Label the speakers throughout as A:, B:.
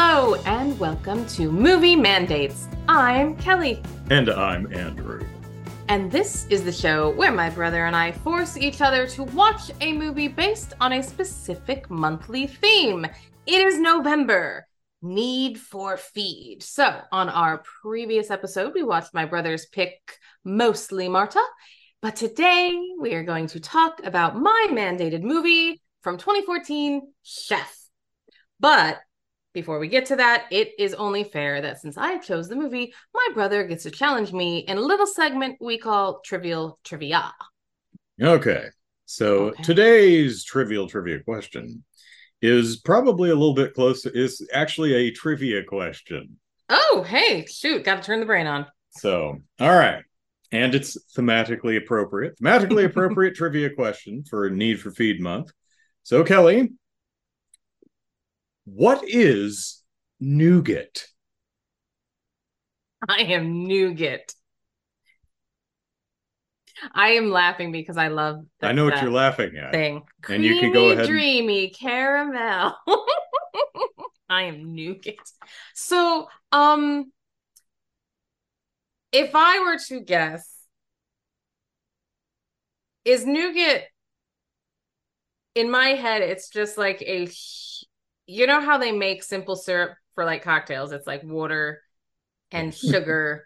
A: Hello, and welcome to Movie Mandates. I'm Keleigh,
B: And I'm Andrew.
A: and this is the show where my brother and I force each other to watch a movie based on a specific monthly theme. It is November. Need for Feed. So, on our previous episode, we watched my brother's pick, Mostly Martha. But today, we are going to talk about my mandated movie from 2014, Chef. But before we get to that, it is only fair that since I chose the movie, my brother gets to challenge me in a little segment we call Trivial Trivia.
B: Okay. So
A: Okay.
B: today's trivial trivia question is probably a little bit close. Is actually a trivia question.
A: Oh, hey, shoot, got to turn the brain on.
B: So, all right. And it's thematically appropriate. Thematically appropriate trivia question for Need for Feed Month. So, Keleigh, what is nougat?
A: I am nougat. I am laughing because I love
B: I know what you're laughing at.
A: thing.
B: And you can go
A: Creamy,
B: ahead
A: dreamy caramel. I am nougat. So, um, if I were to guess, is nougat in my head? It's just like a, you know how they make simple syrup for like cocktails? It's like water and sugar,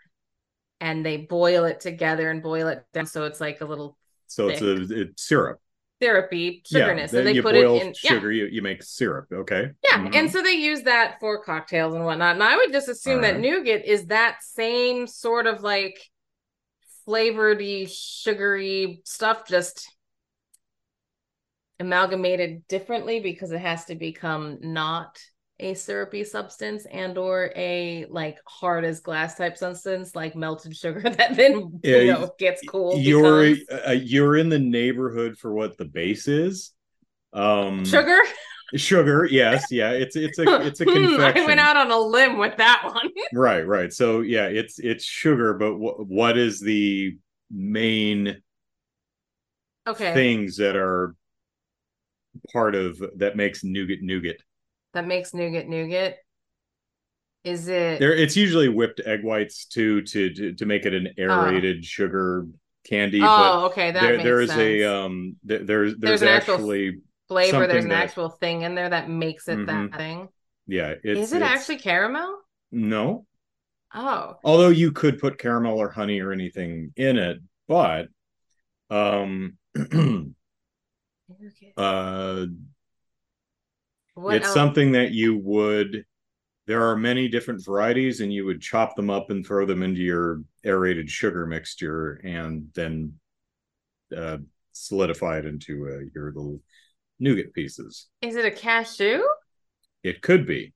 A: and they boil it together and boil it down, so it's like a little
B: So it's a it's syrup.
A: syrupy sugarness,
B: then
A: and they
B: you
A: put
B: boil
A: it in yeah.
B: sugar. You, you make syrup. Okay.
A: Yeah,
B: Mhm.
A: and so they use that for cocktails and whatnot. And I would just assume that nougat is that same sort of like flavored sugary stuff, just amalgamated differently because it has to become not a syrupy substance and or a like hard as glass type substance like melted sugar that then
B: Yeah,
A: you know gets cool.
B: you're
A: becomes
B: uh, you're in the neighborhood for what the base is. Um,
A: sugar.
B: sugar. Yes, yeah. It's it's a it's a
A: Hmm,
B: confection.
A: I went out on a limb with that one.
B: Right, right. So yeah, it's it's sugar, but wh- what is the main
A: okay.
B: things that are part of that makes nougat nougat?
A: that makes nougat nougat? Is it
B: There, it's usually whipped egg whites too to to, to make it an aerated sugar candy.
A: oh, okay, that
B: there
A: makes
B: there is
A: sense.
B: a um there, there's there's,
A: an
B: actually
A: flavor. There's an
B: that-
A: actual thing in there that makes it
B: Mhm.
A: that thing.
B: yeah. It's,
A: Is it actually caramel?
B: no?
A: Oh,
B: although you could put caramel or honey or anything in it but um uh
A: what
B: it's
A: else?
B: something that you would there are many different varieties and you would chop them up and throw them into your aerated sugar mixture and then uh solidify it into uh, your little nougat pieces
A: Is it a cashew?
B: it could be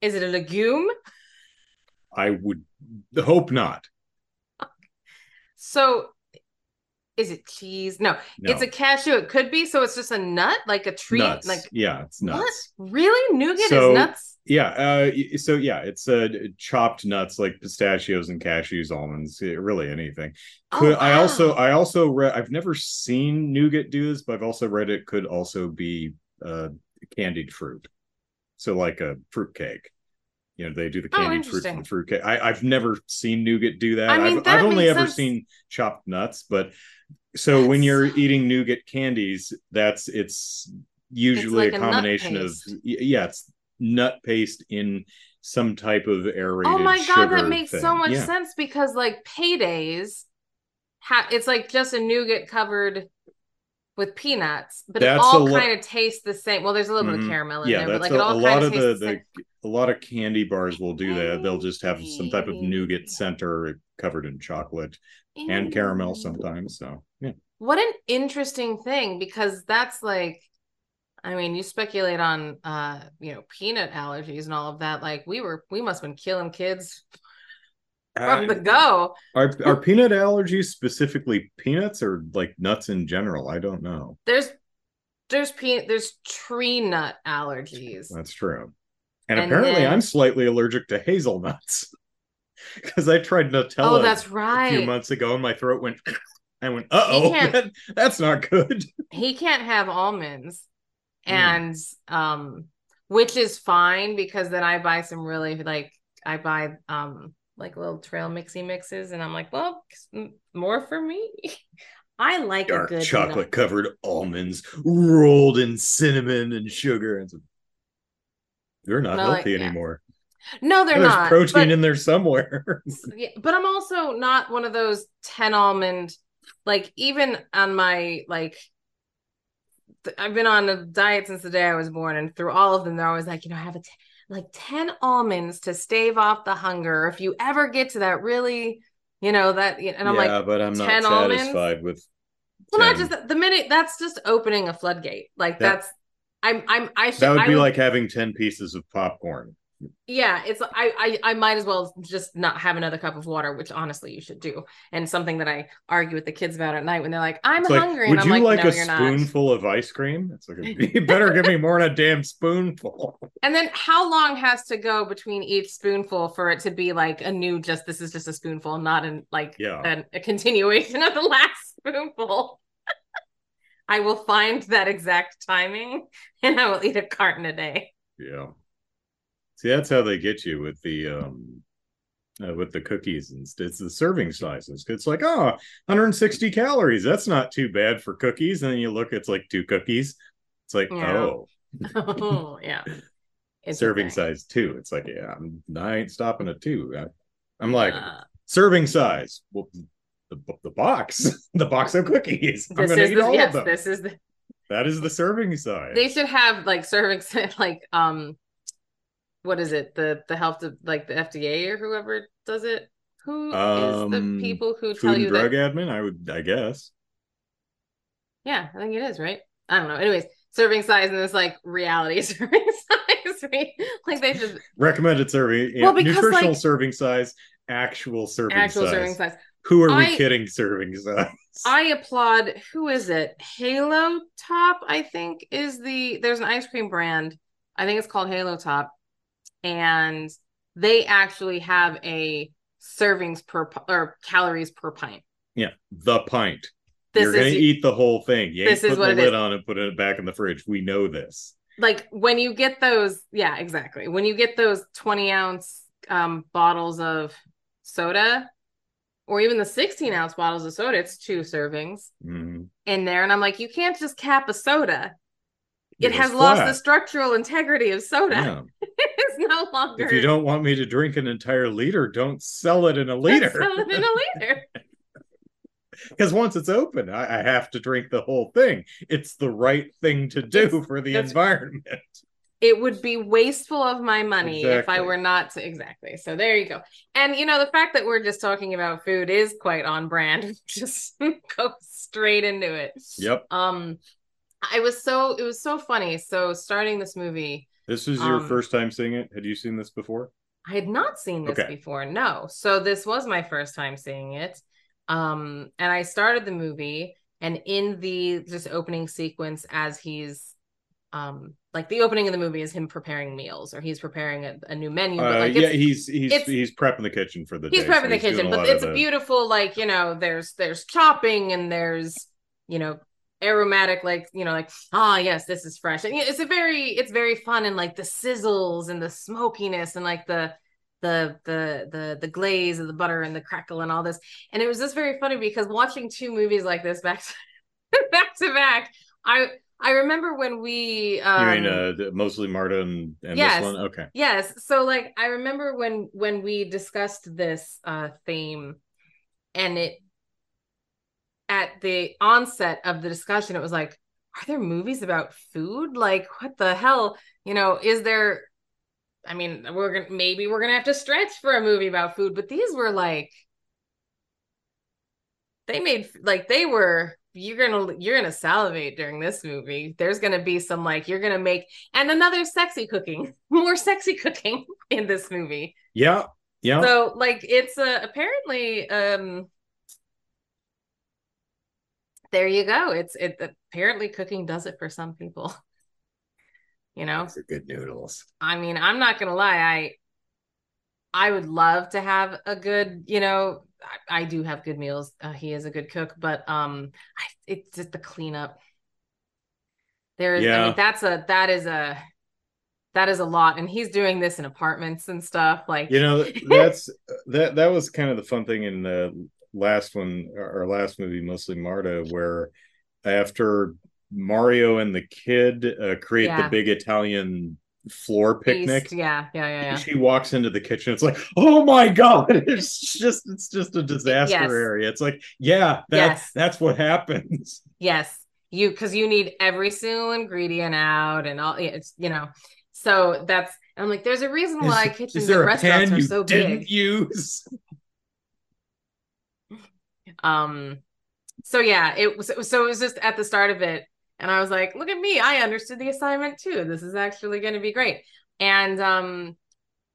A: Is it a legume?
B: i would hope not
A: So, is it cheese? No,
B: no
A: it's a cashew. It could be. So it's just a nut, like a treat.
B: nuts
A: Like
B: yeah it's nuts
A: what? Really? Nougat
B: So-
A: is nuts.
B: Yeah, uh so yeah, it's uh chopped nuts like pistachios and cashews, almonds, really anything.
A: Oh,
B: Could I also. I also read I've never seen nougat do this, but I've also read it could also be uh candied fruit. So like a fruit cake. You know, they do the
A: Oh,
B: candied fruit for
A: interesting.
B: the fruit cake. I, I've never seen nougat do that.
A: I mean,
B: I've,
A: that
B: I've only
A: makes
B: ever
A: sense.
B: seen chopped nuts, but so when you're eating nougat candies, that's it's usually
A: like
B: a
A: a
B: combination of yeah, it's nut paste in some type of aerated
A: Oh my god, that makes so much
B: Yeah.
A: sense because like paydays, ha- it's like just a nougat covered with peanuts, but
B: That's
A: it all
B: lo-
A: kind of tastes the same. Well, there's a little bit
B: Mhm.
A: of caramel in
B: Yeah,
A: there, but like
B: a,
A: it
B: a
A: all
B: lot
A: kind
B: of the,
A: the
B: the a lot of candy bars will do that. They'll just have some type of nougat center covered in chocolate and caramel sometimes. So yeah.
A: What an interesting thing because that's like I mean, you speculate on uh, you know, peanut allergies and all of that. Like we were we must have been killing kids from the go.
B: Are are peanut allergies specifically peanuts or like nuts in general? I don't know.
A: There's there's pe- there's tree nut allergies.
B: That's true. And,
A: And
B: apparently
A: then-
B: I'm slightly allergic to hazelnuts. Because I tried Nutella
A: Oh, that's right.
B: a few months ago and my throat went I went, uh oh, that, that's not good.
A: He can't have almonds.
B: Hmm.
A: And um which is fine because then I buy some really like I buy um like little trail mixy mixes, and I'm like, well, more for me. I like
B: Dark
A: a good
B: chocolate covered almonds rolled in cinnamon and sugar. And they're not
A: No, like,
B: healthy
A: yeah.
B: anymore.
A: No, they're
B: There's
A: not.
B: protein
A: but,
B: in there somewhere.
A: yeah, but I'm also not one of those 10 almond like even on my like th- I've been on a diet since the day I was born and through all of them they're always like, you know, I have a t- like 10 almonds to stave off the hunger. If you ever get to that really, you know, that and I'm
B: yeah,
A: like
B: but I'm not
A: 10 almonds?
B: satisfied with.
A: well not just that, the minute that's just opening a floodgate. Like
B: That-
A: that's I'm I'm I should
B: That would be like having ten pieces of popcorn.
A: Yeah it's I, I i might as well just not have another cup of water which honestly you should do and something that i argue with the kids about at night when they're like i'm
B: It's like,
A: hungry
B: would
A: and i'm
B: you
A: like,
B: like
A: no
B: a
A: you're not
B: spoonful of ice cream? It's like you better give me more than a damn spoonful.
A: and then how long has to go between each spoonful for it to be like a new just this is just a spoonful not an like
B: Yeah.
A: an, a continuation of the last spoonful i will find that exact timing and i will eat a carton a day
B: Yeah. See, that's how they get you with the um uh, with the cookies and it's the serving sizes. It's like, oh, 160 calories. That's not too bad for cookies. And then you look, it's like two cookies. It's like,
A: Yeah.
B: oh,
A: oh yeah It's
B: serving
A: thing.
B: size two. It's like, yeah, I'm, I ain't stopping at two. I, I'm like,
A: Uh,
B: serving size. Well, the, the box, the box of cookies. I'm gonna
A: is
B: eat
A: the,
B: all
A: yes
B: of them.
A: this is the
B: That is the serving size.
A: they should have like serving size, like um what is it the the health of like the fda or whoever does it Who is
B: Um,
A: the people who
B: Food
A: tell
B: and
A: you
B: drug
A: that
B: admin. I would, I guess.
A: yeah i think it is right i don't know anyways serving size and this like reality serving size right? like they should
B: Recommended serving.
A: Well, because,
B: nutritional
A: like-
B: serving size. Actual serving
A: actual
B: size.
A: serving size
B: Who are we
A: I-
B: kidding? Serving size.
A: I applaud who is it? Halo Top, I think, is the there's an ice cream brand. I think it's called Halo Top. And they actually have a servings per or calories per pint.
B: yeah, the pint.
A: This
B: You're gonna eat the whole thing. You ain't
A: this is what
B: the
A: it
B: lid
A: is.
B: on and putting it back in the fridge. We know this.
A: like when you get those, yeah, exactly. When you get those 20 ounce um bottles of soda or even the 16 ounce bottles of soda, it's two servings
B: Mhm.
A: in there. And I'm like, you can't just cap a soda. It
B: It
A: has
B: was
A: lost the structural integrity of soda.
B: Yeah.
A: no longer.
B: If you don't want me to drink an entire liter, don't sell it in a liter.
A: Don't Sell it in a liter.
B: Because once it's open, I, I have to drink the whole thing. It's the right thing to do
A: It's-
B: for the environment.
A: It would be wasteful of my money if I were not to exactly. So there you go. And you know, the fact that we're just talking about food is quite on brand. Just go straight into it.
B: Yep.
A: Um I was so it was so funny. So starting this movie,
B: This is your
A: Um,
B: first time seeing it. Had you seen this before?
A: I had not seen this
B: Okay.
A: before. No. So this was my first time seeing it. Um and I started the movie and in the just opening sequence as he's um like the opening of the movie is him preparing meals or he's preparing a, a new menu but
B: Uh, yeah, he's he's he's prepping the kitchen for the
A: he's
B: day. so
A: prepping the
B: he's
A: kitchen but it's a
B: the-
A: beautiful like you know there's there's chopping and there's you know aromatic like you know like ah yes this is fresh and it's a very it's very fun and like the sizzles and the smokiness and like the the the the the glaze of the butter and the crackle and all this and it was just very funny because watching two movies like this back to back to back i i remember when we um
B: You mean uh, mostly Martha and, and
A: yes.
B: this one? Okay.
A: Yes. So like I remember when when we discussed this uh theme and it at the onset of the discussion it was like are there movies about food? Like what the hell? You know, is there I mean, we're to maybe we're to have to stretch for a movie about food, but these were like they made like they were you're gonna you're gonna salivate during this movie there's gonna be some like you're gonna make and another sexy cooking more sexy cooking in this movie
B: Yeah. Yeah.
A: so like it's uh, apparently um there you go it's it apparently cooking does it for some people you know
B: Those are good noodles.
A: I mean, I'm not gonna lie, I I would love to have a good, you know, I, I do have good meals. Uh, he is a good cook, but um, I, it's just the cleanup. There is, I
B: Yeah.
A: mean, that's a that is a that is a lot and he's doing this in apartments and stuff like
B: you know that's that that was kind of the fun thing in the last one our last movie mostly Martha where after mario and the kid uh, create
A: Yeah.
B: the big italian floor picnic
A: East, yeah yeah yeah yeah
B: she walks into the kitchen it's like oh my god it's just it's just a disaster
A: Yes.
B: area it's like yeah that's
A: Yes.
B: that's what happens
A: Yes, you because you need every single ingredient out and all. It's you know, so that's I'm like, there's a reason why
B: is,
A: kitchens
B: is
A: and restaurants are so big.
B: use
A: Um, so yeah, it was so it was just at the start of it, and I was like, look at me, I understood the assignment too. This is actually going to be great. And um,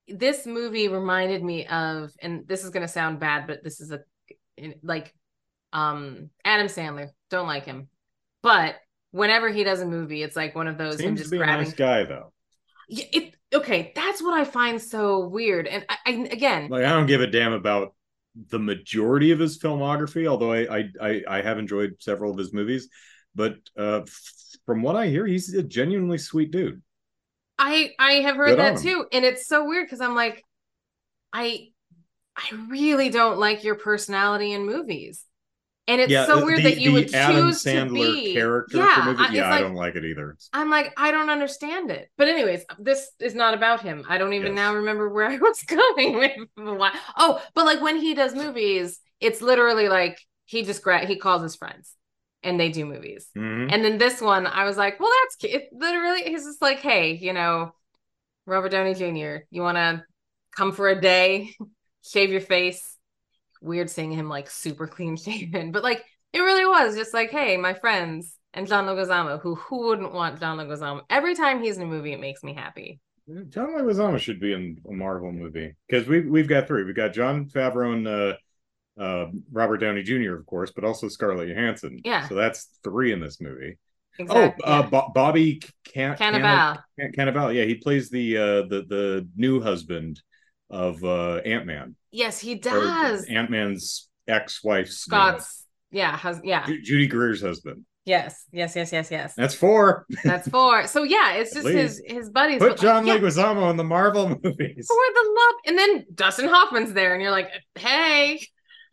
A: this movie reminded me of, and this is going to sound bad, but this is a like um Adam Sandler. Don't like him, but whenever he does a movie, it's like one of those him
B: seems to
A: just
B: be a
A: grabbing
B: nice guy though
A: Yeah, it okay. That's what I find so weird. And I, I again,
B: like i don't give a damn about the majority of his filmography although i i i, I have enjoyed several of his movies but uh from what i hear he's a genuinely sweet dude.
A: I I have heard
B: Good
A: that too, and it's so weird because I'm like, I I really don't like your personality in movies, and it's so weird
B: the,
A: that you would
B: Adam
A: choose to
B: Sandler
A: be
B: character
A: yeah.
B: for movie, yeah, I don't like it either.
A: I'm like I don't understand it. But anyways, this is not about him. I don't even
B: Yes.
A: now remember where I was going with why. Oh, but like when he does movies, it's literally like he just gra- he calls his friends, and they do movies.
B: Mhm.
A: And then this one, I was like, well, that's cute. It literally, he's just like, hey, you know, Robert Downey Jr., you want to come for a day, shave your face? Weird seeing him like super clean shaven, but like it really was just like, hey, my friends and John Leguizamo, who who wouldn't want John Leguizamo? Every time he's in a movie, it makes me happy.
B: John Leguizamo should be in a Marvel movie because we we've got three. We've got Jon Favreau and uh, uh, Robert Downey Jr. of course, but also Scarlett Johansson.
A: Yeah.
B: so that's three in this movie.
A: Exactly.
B: Oh, uh, Bo- Bobby Can-
A: Cannavale.
B: Can- Cannavale. Yeah, he plays the uh, the the new husband of uh, Ant Man.
A: Yes, he does.
B: Ant Man's ex wife,
A: Scott's, yeah, has, yeah,
B: Judy Greer's husband.
A: yes, yes, yes, yes, yes.
B: That's four.
A: That's four. So yeah, it's just his his buddies.
B: Put
A: like,
B: John
A: yeah,
B: Leguizamo in the Marvel movies.
A: for the love and then dustin hoffman's there and you're like hey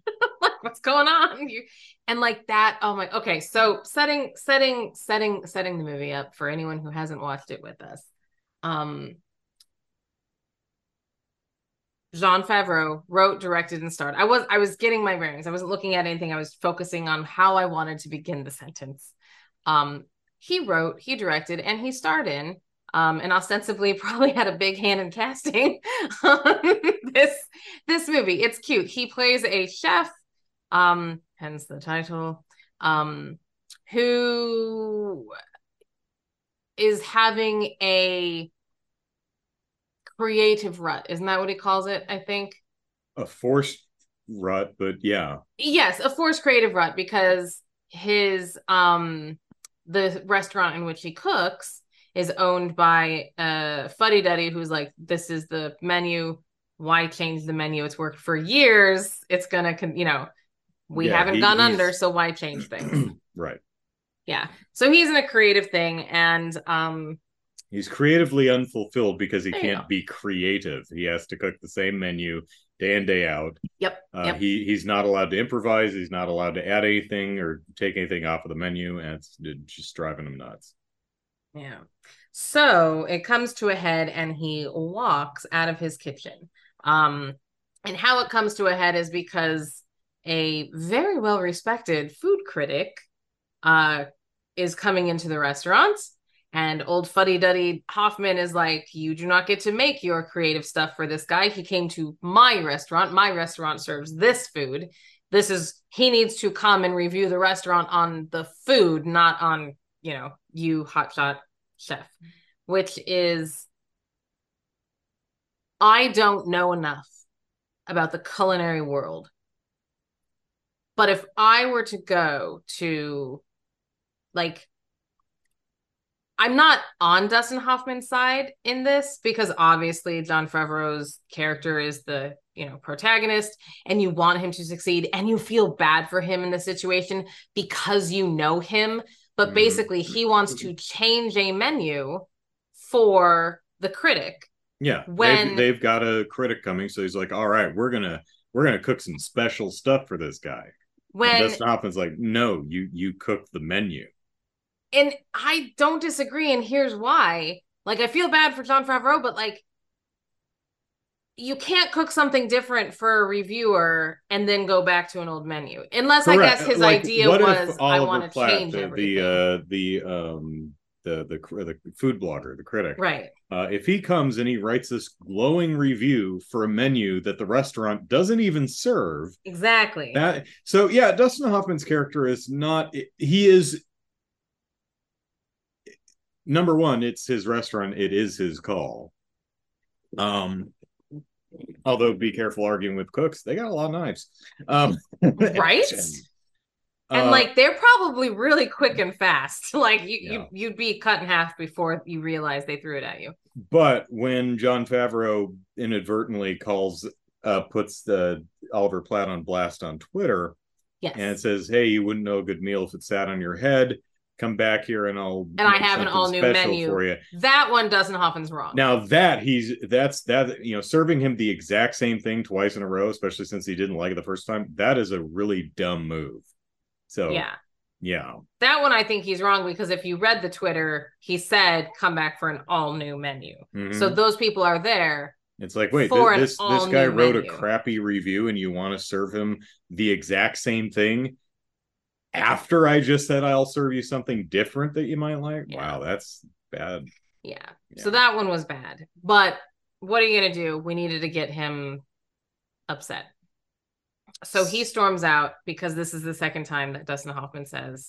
A: like what's going on you and like that oh my okay so setting setting setting setting the movie up for anyone who hasn't watched it with us um Jon Favreau wrote, directed, and starred. I was I was getting my bearings. I wasn't looking at anything. I was focusing on how I wanted to begin the sentence. Um, he wrote, he directed, and he starred in um, and ostensibly probably had a big hand in casting this this movie. It's cute. He plays a chef, um, hence the title, um, who is having a creative rut. Isn't that what he calls it? I think.
B: A forced rut, but yeah.
A: Yes, a forced creative rut because his um the restaurant in which he cooks is owned by a fuddy duddy who's like, this is the menu. Why change the menu? It's worked for years. It's gonna, con- you know, we
B: Yeah,
A: haven't
B: he-
A: gone under, so why change things?
B: right.
A: yeah. So he's in a creative thing, and um,
B: He's creatively unfulfilled because he
A: There
B: can't be creative. He has to cook the same menu day in day out.
A: yep,
B: Uh,
A: yep.
B: He he's not allowed to improvise. He's not allowed to add anything or take anything off of the menu, and it's, it's just driving him nuts.
A: Yeah. So it comes to a head and he walks out of his kitchen. Um, and how it comes to a head is because a very well respected food critic uh, is coming into the restaurant. And old fuddy duddy Hoffman is like, You do not get to make your creative stuff for this guy. He came to my restaurant. My restaurant serves this food. This is, he needs to come and review the restaurant on the food, not on, you know, you hotshot chef, which is, I don't know enough about the culinary world. But if I were to go to, like, I'm not on Dustin Hoffman's side in this because obviously Jon Favreau's character is the you know protagonist and you want him to succeed and you feel bad for him in the situation because you know him but
B: Mhm.
A: basically he wants to change a menu for the critic.
B: Yeah,
A: When-
B: they've, they've got a critic coming, so he's like, "All right, we're gonna we're gonna cook some special stuff for this guy." and
A: When
B: Dustin Hoffman's like, "No, you you cook the menu."
A: And I don't disagree, and here's why. Like, I feel bad for Jon Favreau, but like, you can't cook something different for a reviewer and then go back to an old menu, unless I guess his
B: Like,
A: idea was I want to change
B: the,
A: everything.
B: The uh, the um the the the food blogger, the critic,
A: right.
B: uh, if he comes and he writes this glowing review for a menu that the restaurant doesn't even serve,
A: Exactly.
B: that so yeah, Dustin Hoffman's character is not. He is number one. It's his restaurant. It is his call. Um. Although, be careful arguing with cooks. They got a lot of knives. Um,
A: Right? and
B: uh,
A: like they're probably really quick and fast. Like you,
B: Yeah.
A: you you'd be cut in half before you realize they threw it at you.
B: But when Jon Favreau inadvertently calls, uh, puts the Oliver Platt on blast on Twitter,
A: Yes.
B: and it says, "Hey, you wouldn't know a good meal if it sat on your head. Come back here, and I'll
A: And I have an all-new menu."
B: for you."
A: that one doesn't Hoffman's wrong.
B: Now that he's that's that you know serving him the exact same thing twice in a row, especially since he didn't like it the first time, that is a really dumb move. So
A: yeah.
B: yeah,
A: That one I think he's wrong because if you read the Twitter, he said come back for an all new menu.
B: Mhm.
A: So those people are there.
B: It's like, wait,
A: For
B: this this guy wrote
A: menu.
B: a crappy review, and you want to serve him the exact same thing after I just said I'll serve you something different that you might like.
A: Yeah.
B: Wow, that's bad.
A: Yeah.
B: Yeah.
A: So that one was bad. But what are you going to do? We needed to get him upset. So he storms out because this is the second time that Dustin Hoffman says,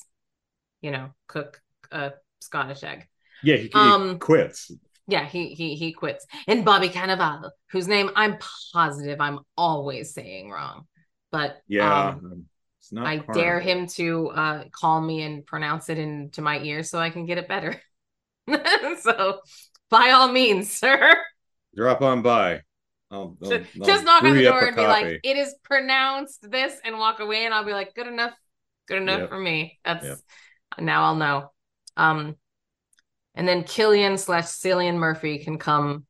A: you know, cook a Scottish egg.
B: Yeah, he, he
A: Um,
B: quits.
A: Yeah, he he he quits. And Bobby Cannavale, whose name I'm positive I'm always saying wrong. But
B: Yeah,
A: um. I
B: Carnival.
A: dare him to uh call me and pronounce it into my ear so I can get it better. so by all means, sir.
B: drop on by. I'll, I'll,
A: Just,
B: I'll
A: just knock on the door and be
B: copy.
A: like, it is pronounced this and walk away and I'll be like, good enough. Good enough
B: Yep.
A: for me. That's
B: Yep.
A: now I'll know. Um and then Killian slash Cillian Murphy can come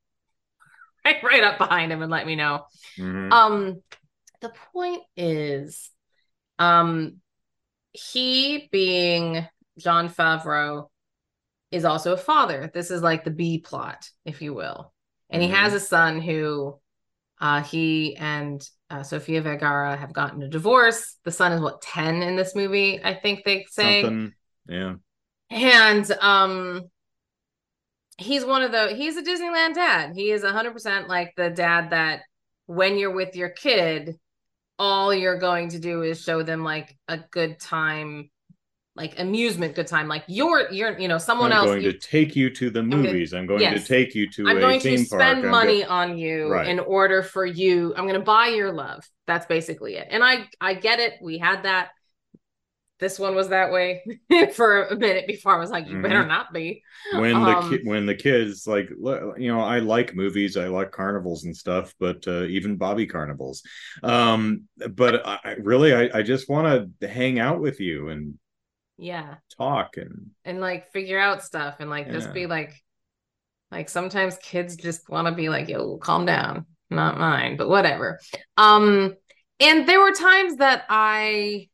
A: right, right up behind him and let me know.
B: Mhm.
A: Um, the point is, um, he being Jon Favreau is also a father. This is like the B plot, if you will. And
B: Mhm.
A: he has a son who uh he and uh, Sofia Vergara have gotten a divorce. The son is what 10 in this movie, I think they say.
B: Something. Yeah.
A: And um he's one of the he's a Disneyland dad. He is 100% like the dad that when you're with your kid all you're going to do is show them like a good time like amusement good time like you're you're you know someone
B: I'm
A: else
B: going
A: you-
B: to take you to the
A: gonna-
B: movies. I'm going
A: yes.
B: to take you to
A: I'm
B: a
A: going
B: theme
A: to
B: park.
A: spend
B: I'm
A: money
B: go-
A: on you
B: Right.
A: in order for you. I'm going to buy your love. That's basically it. And I I get it. We had that. This one was that way for a minute before I was like, you
B: Mhm.
A: better not be.
B: when the
A: Um,
B: ki- when the kids like you know I like movies I like carnivals and stuff but uh, even Bobby carnivals um but I, really I, I just want to hang out with you and
A: Yeah.
B: talk and
A: And like figure out stuff and like just be like like sometimes kids just want to be like, yo, calm down. Not mine, but whatever. Um and there were times that I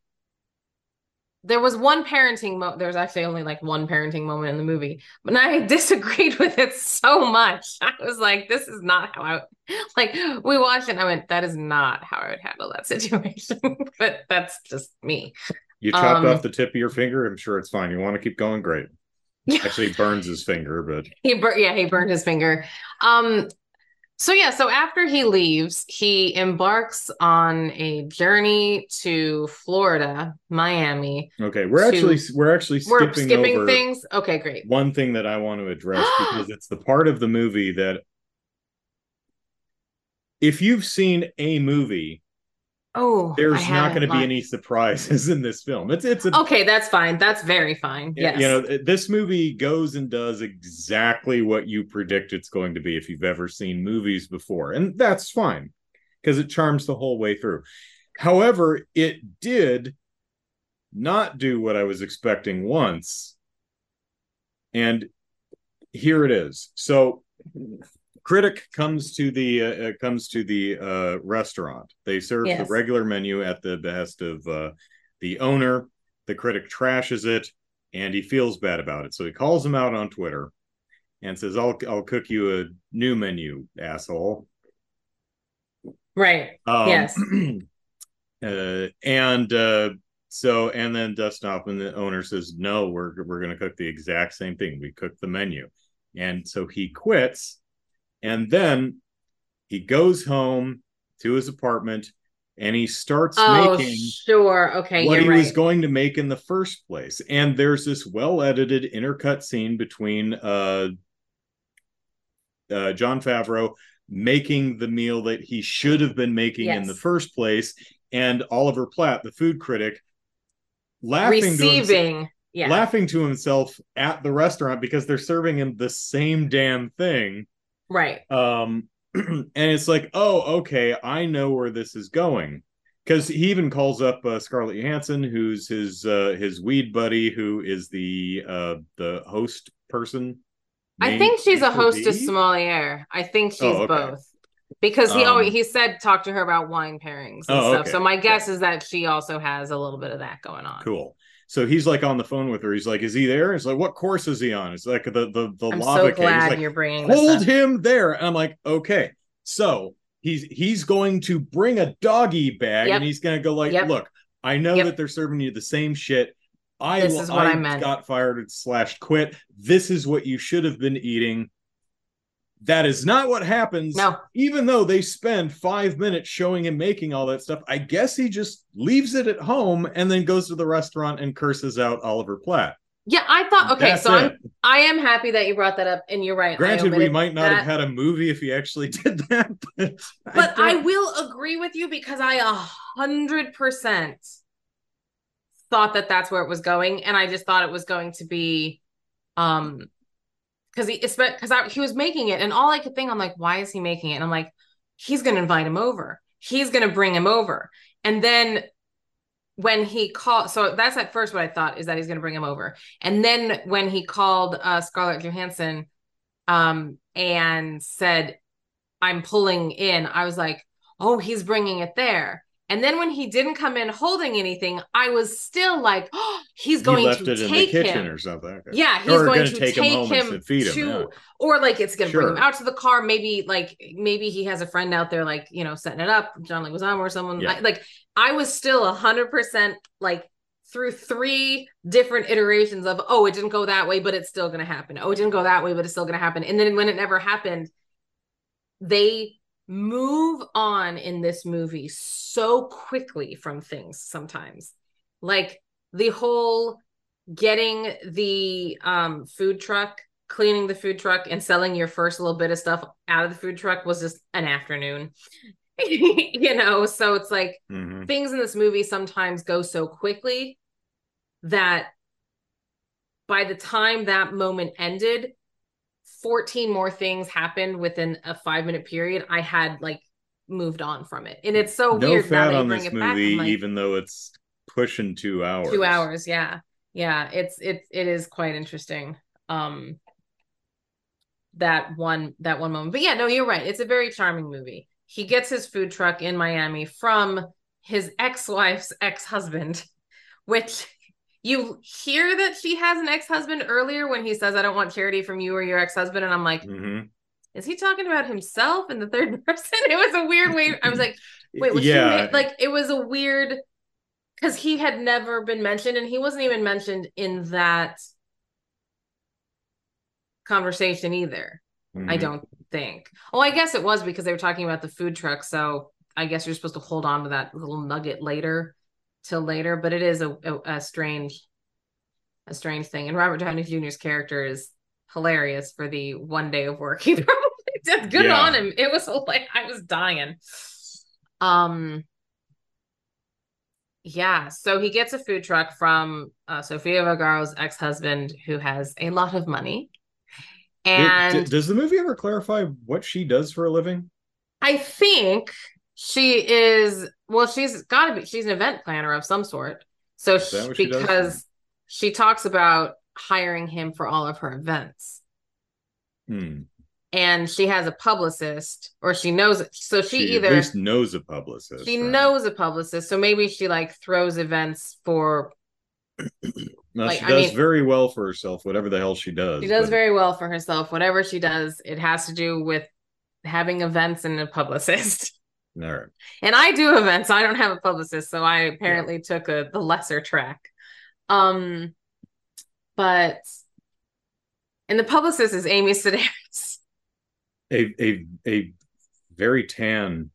A: there was one parenting mo there's actually only like one parenting moment in the movie but I disagreed with it so much. I was like this is not how I like we watched it and I went that is not how I would handle that situation. But that's just me.
B: You chopped
A: Um,
B: off the tip of your finger I'm sure it's fine. You want to keep going great. Actually he burns his finger but
A: he bur- yeah he burned his finger. Um so yeah so after he leaves he embarks on a journey to Florida Miami
B: okay we're
A: To-
B: actually we're actually
A: we're
B: skipping,
A: skipping
B: over
A: things? Okay great.
B: one thing that I want to address because it's the part of the movie that if you've seen a movie
A: oh
B: there's not going to be any surprises in this film. It's it's a
A: okay that's fine. That's very fine. Yes
B: you know this movie goes and does exactly what you predict it's going to be if you've ever seen movies before and that's fine because it charms the whole way through. However it did not do what i was expecting once and here it is. So critic comes to the uh, uh, comes to the uh, restaurant. They serve
A: Yes.
B: the regular menu at the behest of uh, the owner. The critic trashes it, and he feels bad about it. So he calls him out on Twitter and says, "I'll I'll cook you a new menu, asshole."
A: Right.
B: Um,
A: Yes.
B: uh, and uh, so, and then Dustin Hoffman, the owner, says, "No, we're we're going to cook the exact same thing. We cook the menu." And so he quits, and then he goes home to his apartment, and he starts
A: Oh,
B: making
A: sure. Okay.
B: what he
A: right.
B: was going to make in the first place. And there's this well edited intercut scene between uh, uh, Jon Favreau making the meal that he should have been making in the first place, and Oliver Platt, the food critic, laughing to himself,
A: Receiving. Yeah.
B: laughing to himself at the restaurant because they're serving him the same damn thing.
A: Right.
B: Um, and it's like, oh, okay, I know where this is going. Because he even calls up uh, Scarlett Johansson, who's his uh, his weed buddy, who is the uh, the host person.
A: I think she's a hostess
B: d'?
A: sommelier. I think she's
B: Oh, okay.
A: both. Because he
B: Um,
A: always he said talk to her about wine pairings and
B: Oh,
A: stuff.
B: okay.
A: So my guess is that she also has a little bit of that going on.
B: Cool. So he's like on the phone with her. He's like, "Is he there?" It's like, "What course is he on?" It's like the the the
A: I'm
B: lava
A: so glad
B: like,
A: you're bringing
B: hold him there. And I'm like, okay. So he's he's going to bring a doggy bag
A: Yep.
B: and he's gonna go like,
A: Yep.
B: look, I know
A: Yep.
B: that they're serving you the same shit. I,
A: This is what I meant.
B: got fired slash quit. This is what you should have been eating. That is not what happens.
A: No.
B: Even though they spend five minutes showing him making all that stuff, I guess he just leaves it at home and then goes to the restaurant and curses out Oliver Platt.
A: Yeah, I thought okay,
B: That's
A: so I'm. I am happy that you brought that up and you're right.
B: Granted, we might not
A: that.
B: have had a movie if he actually did that, but,
A: but I,
B: don't-
A: will agree with you because I a hundred percent thought that that's where it was going, and I just thought it was going to be, um, because he because he was making it, and all I could think, I'm like, why is he making it? And I'm like, he's gonna invite him over, he's gonna bring him over, and then when he called, so that's at first what I thought is that he's gonna bring him over, and then when he called uh, Scarlett Johansson, um, and said I'm pulling in, I was like, oh, he's bringing it there. And then when he didn't come in holding anything, I was still like, oh, he's
B: he
A: going
B: left
A: to
B: it in the
A: take
B: kitchen
A: him.
B: or something. Okay.
A: Yeah, he's
B: Or
A: going
B: gonna take
A: take,
B: him home and
A: him,
B: s- feed him,
A: to,
B: yeah.
A: or like it's going to bring him out to the car. Maybe like maybe he has a friend out there, like you know, setting it up. John Leguizamo or someone.
B: Yeah.
A: I- like I was still a hundred percent like through three different iterations of oh, it didn't go that way, but it's still going to happen. Oh, it didn't go that way, but it's still going to happen. And then when it never happened, they move on in this movie so quickly from things sometimes like the whole getting the um food truck cleaning the food truck and selling your first little bit of stuff out of the food truck was just an afternoon you know so it's like
B: Mhm.
A: things in this movie sometimes go so quickly that by the time that moment ended 14 more things happened within a five minute period i had like moved on from it. And it's so
B: no
A: weird
B: fat
A: that
B: on
A: bring
B: this
A: it back
B: movie,
A: I'm like,
B: even though it's pushing two hours.
A: two hours. yeah. Yeah it's it it is quite interesting um that one that one moment. But yeah no you're right. It's a very charming movie. He gets his food truck in miami from his ex-wife's ex-husband which you hear that she has an ex-husband earlier when he says i don't want charity from you or your ex-husband and i'm like
B: Mhm.
A: is he talking about himself in the third person it was a weird way i was like Wait, was
B: yeah,
A: like it was a weird because he had never been mentioned and he wasn't even mentioned in that conversation either. I
B: Mhm.
A: don't think. Oh, I guess it was because they were talking about the food truck. So I guess you're supposed to hold on to that little nugget later till later, but it is a, a, a strange a strange thing. And Robert Downey Jr.'s character is hilarious for the one day of work. He probably did good
B: Yeah.
A: on him. It was like I was dying. Um yeah, so he gets a food truck from uh, Sofia Vergara's ex-husband who has a lot of money. And
B: d- does the movie ever clarify what she does for a living?
A: I think she is well, she's got to be she's an event planner of some sort. So she-
B: she does?
A: because she talks about hiring him for all of her events.
B: Hmm.
A: and she has a publicist or she knows it. So she,
B: She
A: either
B: at least knows a publicist.
A: she
B: right?
A: knows a publicist, so maybe she like throws events for
B: No,
A: like,
B: she
A: I
B: does
A: mean-
B: very well for herself, whatever the hell she does.
A: she does
B: but-
A: very well for herself. Whatever she does, it has to do with having events and a publicist.
B: all right.
A: And I do events. I don't have a publicist, so I apparently took a the lesser track. Um, but and the publicist is Amy Sedaris.
B: a a a very tan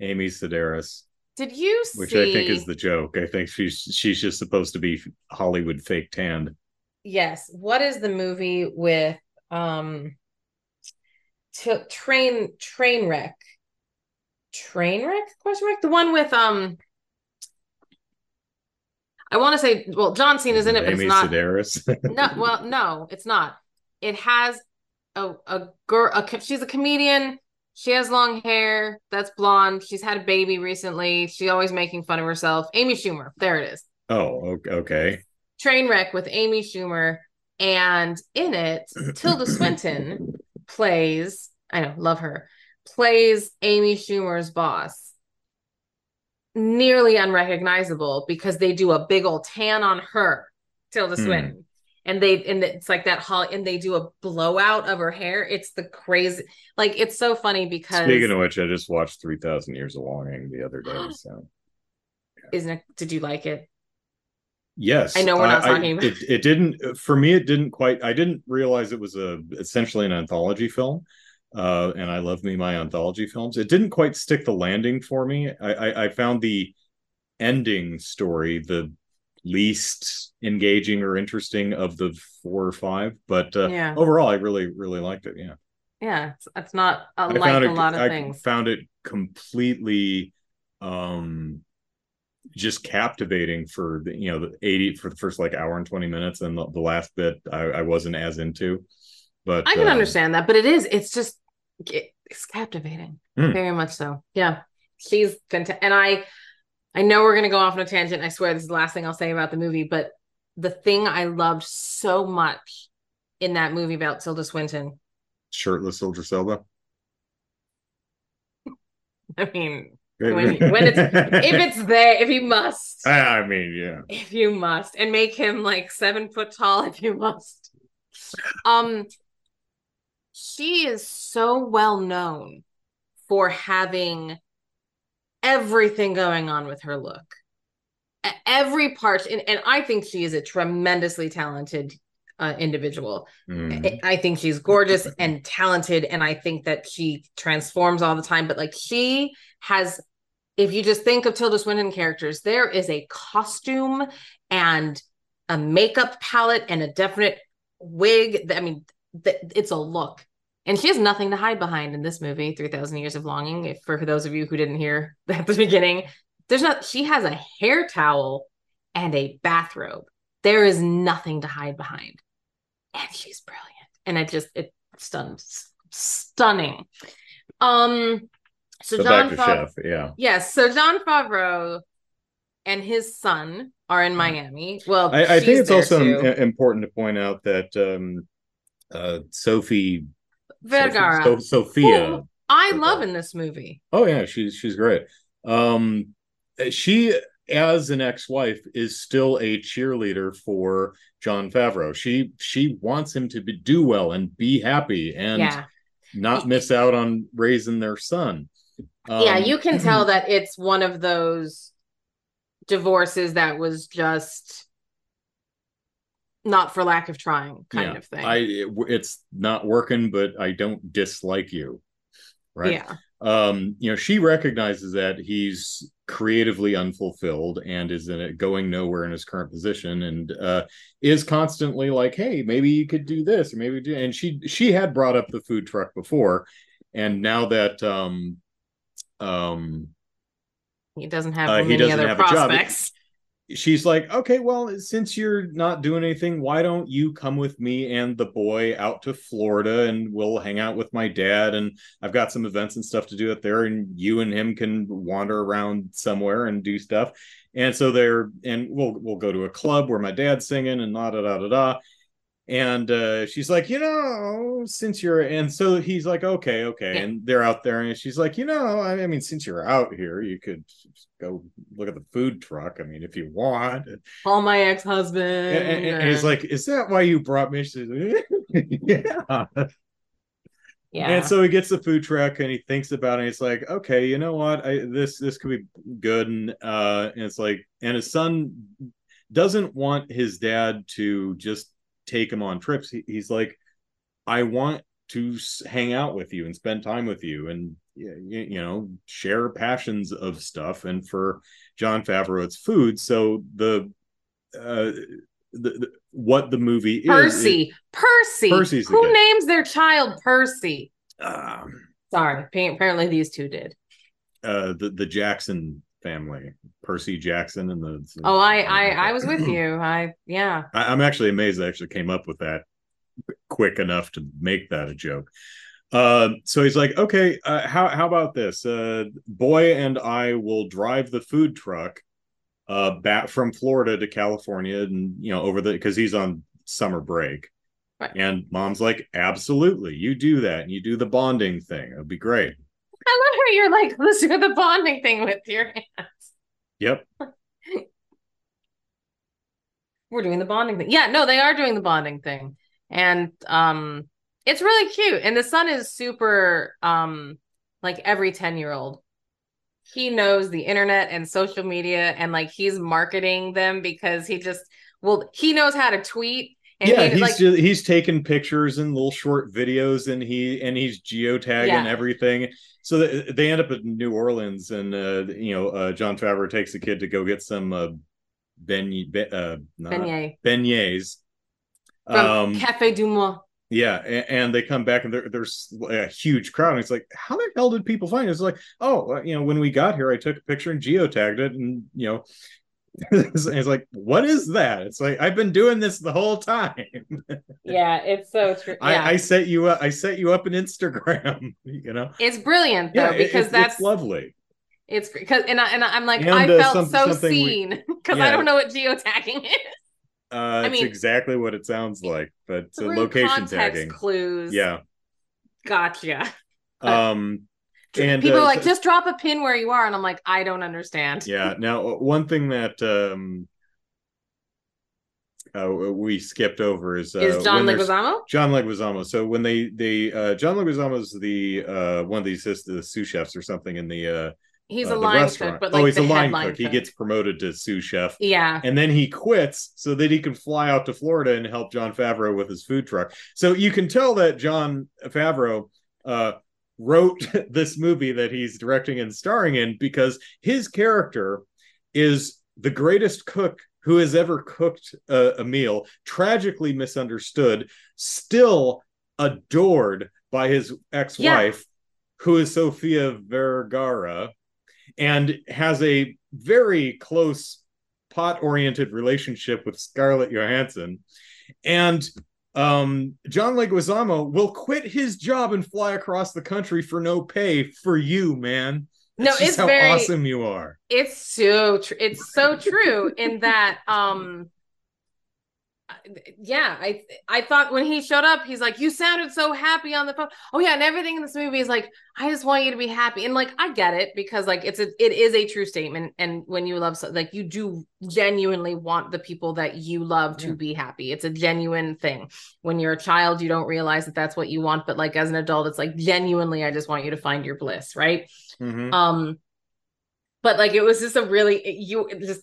B: Amy Sedaris,
A: Did you see?
B: which I think is the joke. I think she's she's just supposed to be Hollywood fake tanned.
A: yes. What is the movie with um? T- train train wreck. Train wreck? Question mark. The one with um. I want to say, well, John Cena's in it, but
B: Amy
A: it's not.
B: Sedaris.
A: no well no it's not it has a a girl a, she's a comedian she has long hair that's blonde she's had a baby recently she's always making fun of herself amy schumer there it is
B: oh, okay.
A: train wreck with amy schumer and in it tilda swinton plays i know love her plays amy schumer's boss nearly unrecognizable because they do a big old tan on her tilda
B: Hmm.
A: swinton and they and it's like that hall and they do a blowout of her hair it's the crazy like it's so funny because
B: Speaking of which, I just watched Three Thousand Years of Longing the other day. So
A: isn't it did you like it
B: yes,
A: I know we're not talking about-
B: it. It didn't for me. It didn't quite. I didn't realize it was a essentially an anthology film. Uh, and I love me my anthology films. It didn't quite stick the landing for me. I, I, I found the ending story the least engaging or interesting of the four or five, but uh,
A: yeah
B: overall, I really really liked it. Yeah.
A: yeah it's, it's not uh,
B: I
A: like a lot of
B: I
A: things
B: found it completely um just captivating for the you know the 80 for the first like hour and 20 minutes and the, the last bit I, I wasn't as into but
A: i can
B: uh,
A: understand that but it is it's just it's captivating.
B: Hmm.
A: very much so. Yeah. She's fantastic and i i know we're going to go off on a tangent i swear this is the last thing i'll say about the movie but the thing i loved so much in that movie about tilda swinton.
B: Shirtless soldier Selva
A: i mean when, when it's if it's there if you must.
B: I, I mean yeah.
A: If you must. And make him like seven foot tall if you must. Um she is so well known for having everything going on with her look every part and, and i think she is a tremendously talented uh, individual
B: Mhm.
A: I- I think she's gorgeous and talented, and I think that she transforms all the time. But like she has, if you just think of Tilda Swinton characters, there is a costume and a makeup palette and a definite wig. that- I mean, th- it's a look, and she has nothing to hide behind in this movie, Three Thousand Years of Longing. If for those of you who didn't hear at the beginning, there's not. She has a hair towel and a bathrobe. There is nothing to hide behind. And she's brilliant. And it just it stuns stunning. Um so,
B: so
A: john
B: back to
A: Fav-
B: chef yeah.
A: Yes so jon favreau and his son are in miami. Well
B: I, I think it's also im- important to point out that um uh Sophie
A: vergara
B: So- Sophia
A: who i
B: Vergara.
A: love in this movie
B: Oh yeah, she's she's great. Um she as an ex-wife is still a cheerleader for Jon Favreau. She she wants him to be, do well and be happy and
A: yeah
B: not miss out on raising their son.
A: yeah
B: Um,
A: you can tell that it's one of those divorces that was just not for lack of trying kind
B: yeah,
A: of thing
B: I it- it's not working, but I don't dislike you. Right.
A: yeah
B: um you know she recognizes that he's creatively unfulfilled and is in it going nowhere in his current position and uh is constantly like hey maybe you could do this or maybe do and she she had brought up the food truck before and now that um um
A: he doesn't have
B: Uh, he doesn't
A: other
B: have a job. She's like okay well since you're not doing anything why don't you come with me and the boy out to florida and we'll hang out with my dad and i've got some events and stuff to do out there and you and him can wander around somewhere and do stuff. And so they're and we'll we'll go to a club where my dad's singing and da da da da da and uh, she's like, you know, since you're, and so he's like, okay, okay,
A: Yeah.
B: and they're out there, and she's like, you know, I mean, since you're out here, you could go look at the food truck. I mean, if you want.
A: Call my ex-husband.
B: and- and he's like, is that why you brought me? She's like, yeah.
A: yeah.
B: And so he gets the food truck and he thinks about it. And he's like, okay, you know what? I this this could be good. And uh, and it's like, and his son doesn't want his dad to just take him on trips. He, he's like, I want to hang out with you and spend time with you and you, you know share passions of stuff. And for Jon Favreau, it's food. So the uh the, the what the movie is
A: Percy. Percy.
B: Percy's
A: Who names their child Percy?
B: um,
A: Sorry. Apparently these two did.
B: uh the the Jackson family, Percy Jackson and the.
A: Oh, I I I was with you. I yeah.
B: I, I'm actually amazed I actually came up with that quick enough to make that a joke. Uh, so he's like, okay, uh, how how about this? Uh, boy and I will drive the food truck uh back from Florida to California, and you know over the because he's on summer break.
A: Right.
B: And mom's like, absolutely, you do that, and you do the bonding thing. It'd be great.
A: I love how you're like, let's do the bonding thing with your hands.
B: Yep.
A: We're doing the bonding thing. Yeah, no, they are doing the bonding thing. And um it's really cute. And the son is super um like every 10 year old. He knows the internet and social media and like he's marketing them because he just well, he knows how to tweet and
B: yeah,
A: he
B: he's
A: like
B: ju- he's taking pictures and little short videos, and he and he's geotagging
A: Yeah.
B: everything. So th- they end up in New Orleans, and uh, you know, uh, Jon Favreau takes the kid to go get some uh, beignet, be- uh,
A: beignet
B: beignets.
A: from
B: Um,
A: Cafe du Monde.
B: yeah, and, and they come back, and there, there's a huge crowd. And it's like, how the hell did people find it? It's like, oh, you know, when we got here, I took a picture and geotagged it, and you know. It's like, what is that? It's like I've been doing this the whole time.
A: Yeah, it's so true. Yeah.
B: I, I set you up. I set you up an Instagram. You know,
A: it's brilliant though
B: yeah, it-
A: because
B: it's,
A: that's
B: it's lovely.
A: It's because and I and I- I'm like
B: And,
A: I
B: uh,
A: felt
B: some-
A: so seen because I don't know what geotagging is.
B: Uh, it's
A: mean-
B: exactly what it sounds like, but uh, location tagging.
A: clues.
B: Yeah.
A: gotcha.
B: Um, and
A: People
B: uh,
A: are like, just drop a pin where you are, and I'm like, I don't understand.
B: yeah. Now, uh, one thing that um, uh, we skipped over is uh,
A: Is John
B: when there's-
A: Leguizamo?
B: John Leguizamo. So when they they uh, John Leguizamo is the uh, one of these the sous chefs or something in the uh,
A: He's
B: uh,
A: a
B: the
A: line
B: restaurant.
A: cook, but like
B: oh, he's
A: the
B: a line
A: head line
B: cook. He gets promoted to sous chef.
A: yeah.
B: and then he quits so that he can fly out to Florida and help Jon Favreau with his food truck. So you can tell that Jon Favreau uh, wrote this movie that he's directing and starring in because his character is the greatest cook who has ever cooked a, a meal, tragically misunderstood, still adored by his ex-wife, who is Sofia Vergara, and has a very close pot-oriented relationship with Scarlett Johansson. And um, John Leguizamo will quit his job and fly across the country for no pay for you, man.
A: No,
B: That's just
A: it's
B: how
A: very
B: awesome you are.
A: it's so true. It's so true in that um yeah, I I thought when he showed up, he's like, "You sounded so happy on the phone." Oh yeah, and everything in this movie is like, "I just want you to be happy," and like I get it because like it's a it is a true statement, and when you love so, like you do genuinely want the people that you love to
B: Yeah.
A: be happy. It's a genuine thing. When you're a child, you don't realize that that's what you want, but like as an adult, it's like genuinely, I just want you to find your bliss, right?
B: Mhm.
A: Um, but like it was just a really you just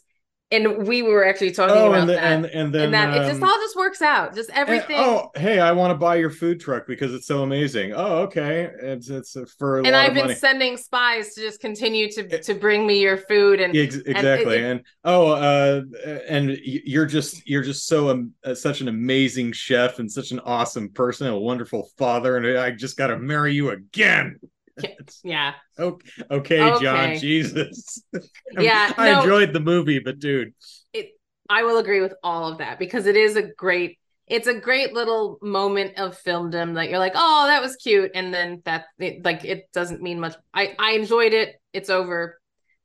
A: and we were actually talking
B: Oh,
A: about
B: and, the,
A: that.
B: and and then
A: and that it just
B: um,
A: all just works out. Just
B: and-
A: everything.
B: oh, hey, I want to buy your food truck because it's so amazing. Oh, okay, it's it's for a
A: and I've been
B: money.
A: sending spies to just continue to
B: It-
A: to bring me your food and
B: Ex- exactly
A: it-
B: and, oh uh and you're just you're just so um, uh, such an amazing chef and such an awesome person a wonderful father and i just got to marry you again
A: yeah.
B: okay, okay john jesus
A: Yeah,
B: i
A: no.
B: enjoyed the movie but dude
A: It I will agree with all of that because it is a great it's a great little moment of filmdom that you're like, oh, that was cute, and then that it, like it doesn't mean much. I I enjoyed it. It's over,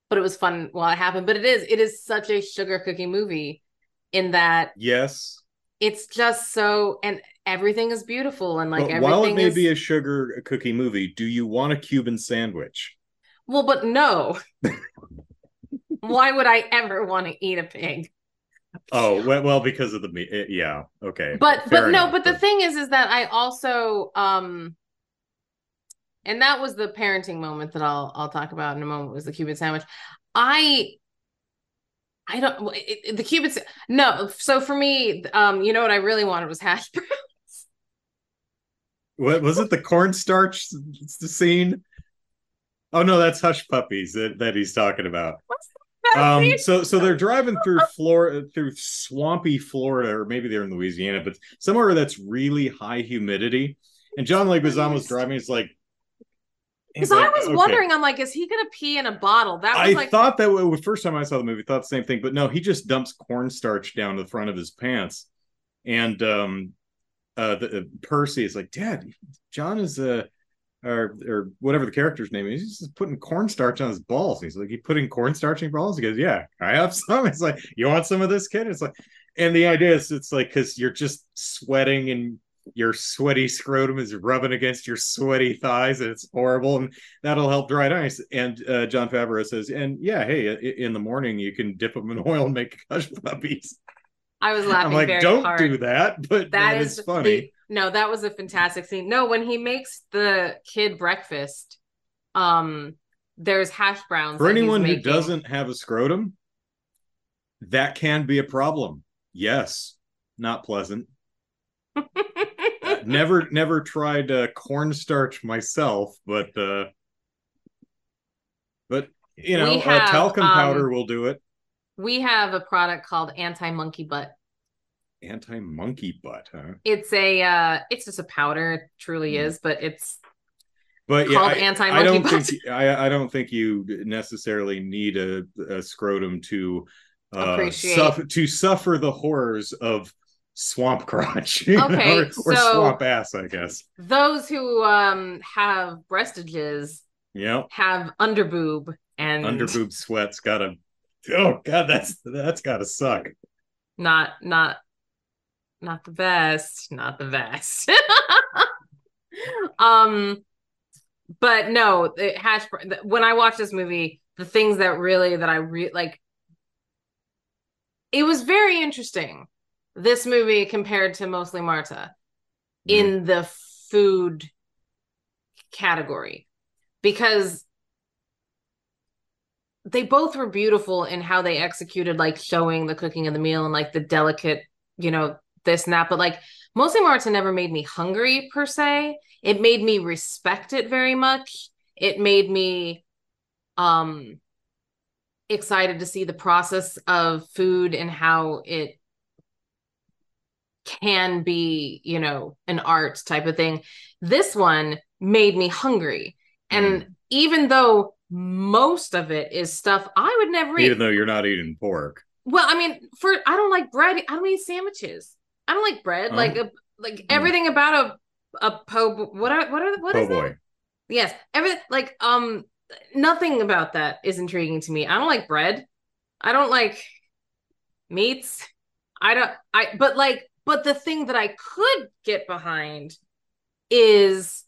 A: but it was fun while it happened. But it is it is such a sugar cookie movie in that
B: yes
A: it's just so and everything is beautiful and like
B: But
A: everything
B: while it may
A: is
B: be a sugar cookie movie, do you want a Cuban sandwich?
A: well, but no. Why would I ever want to eat a pig?
B: Oh well, because of the meat. eh, Yeah, okay.
A: But
B: Fair
A: but no, but the thing is is that I also um and that was the parenting moment that I'll I'll talk about in a moment was the Cuban sandwich. I I don't it, it- the Cuban sa- no so for me um you know what I really wanted was hash browns.
B: What was it? The cornstarch scene? Oh no, that's hush puppies that, that he's talking about. Um, so so they're driving through Florida, through swampy Florida, or maybe they're in Louisiana, but somewhere that's really high humidity. And John Leguizamo was driving. He's like,
A: Because I was
B: okay.
A: wondering, I'm like, is he gonna pee in a bottle? That was like
B: I
A: like
B: thought that the first time I saw the movie, thought the same thing, but no, he just dumps cornstarch down the front of his pants, and um, uh, the, uh, Percy is like, Dad, John is uh, or or whatever the character's name is, he's just putting cornstarch on his balls. He's like, you putting cornstarch in your balls? He goes, Yeah, I have some. It's like, you want some of this, kid? It's like, and the idea is, it's like because you're just sweating and your sweaty scrotum is rubbing against your sweaty thighs and it's horrible and that'll help dry ice and uh, jon favreau says and yeah hey in the morning you can dip them in oil and make hush puppies
A: I was laughing
B: i'm like
A: very
B: don't
A: hard.
B: do that but
A: that is
B: funny
A: the- no, that was a fantastic scene. No, when he makes the kid breakfast, um, there's hash browns.
B: for anyone who doesn't have a scrotum that can be a problem yes not pleasant never never tried uh, cornstarch myself but uh but you know uh,
A: have,
B: talcum
A: um,
B: powder will do it
A: we have a product called anti monkey butt.
B: anti monkey butt huh
A: It's a uh it's just a powder, it truly
B: Mm.
A: is, but it's
B: but yeah
A: called
B: I,
A: anti-monkey
B: I don't
A: butt.
B: think I, I don't think you necessarily need a, a scrotum to uh suffer to suffer the horrors of swamp crotch.
A: Okay,
B: know, or, or
A: so-
B: swamp ass i guess.
A: those who um have breastages
B: yeah
A: have underboob and
B: underboob sweats gotta oh god that's that's gotta suck.
A: Not not not the best not the best. Um but no the hash when i watched this movie the things that really that i re like it was very interesting this movie compared to Mostly Martha in the food category. Because they both were beautiful in how they executed like showing the cooking of the meal and like the delicate you know this and that. But like Mostly Martha never made me hungry per se. It made me respect it very much. It made me um excited to see the process of food and how it can be you know an art type of thing this one made me hungry and mm. even though most of it is stuff i would never eat
B: even though you're not eating pork
A: well i mean for i don't like bread i don't eat sandwiches i don't like bread
B: Oh.
A: like a, like mm. everything about a a po what are what are what
B: oh
A: is that? Yes, everything like um nothing about that is intriguing to me. I don't like bread. I don't like meats. I don't I but like but the thing that I could get behind is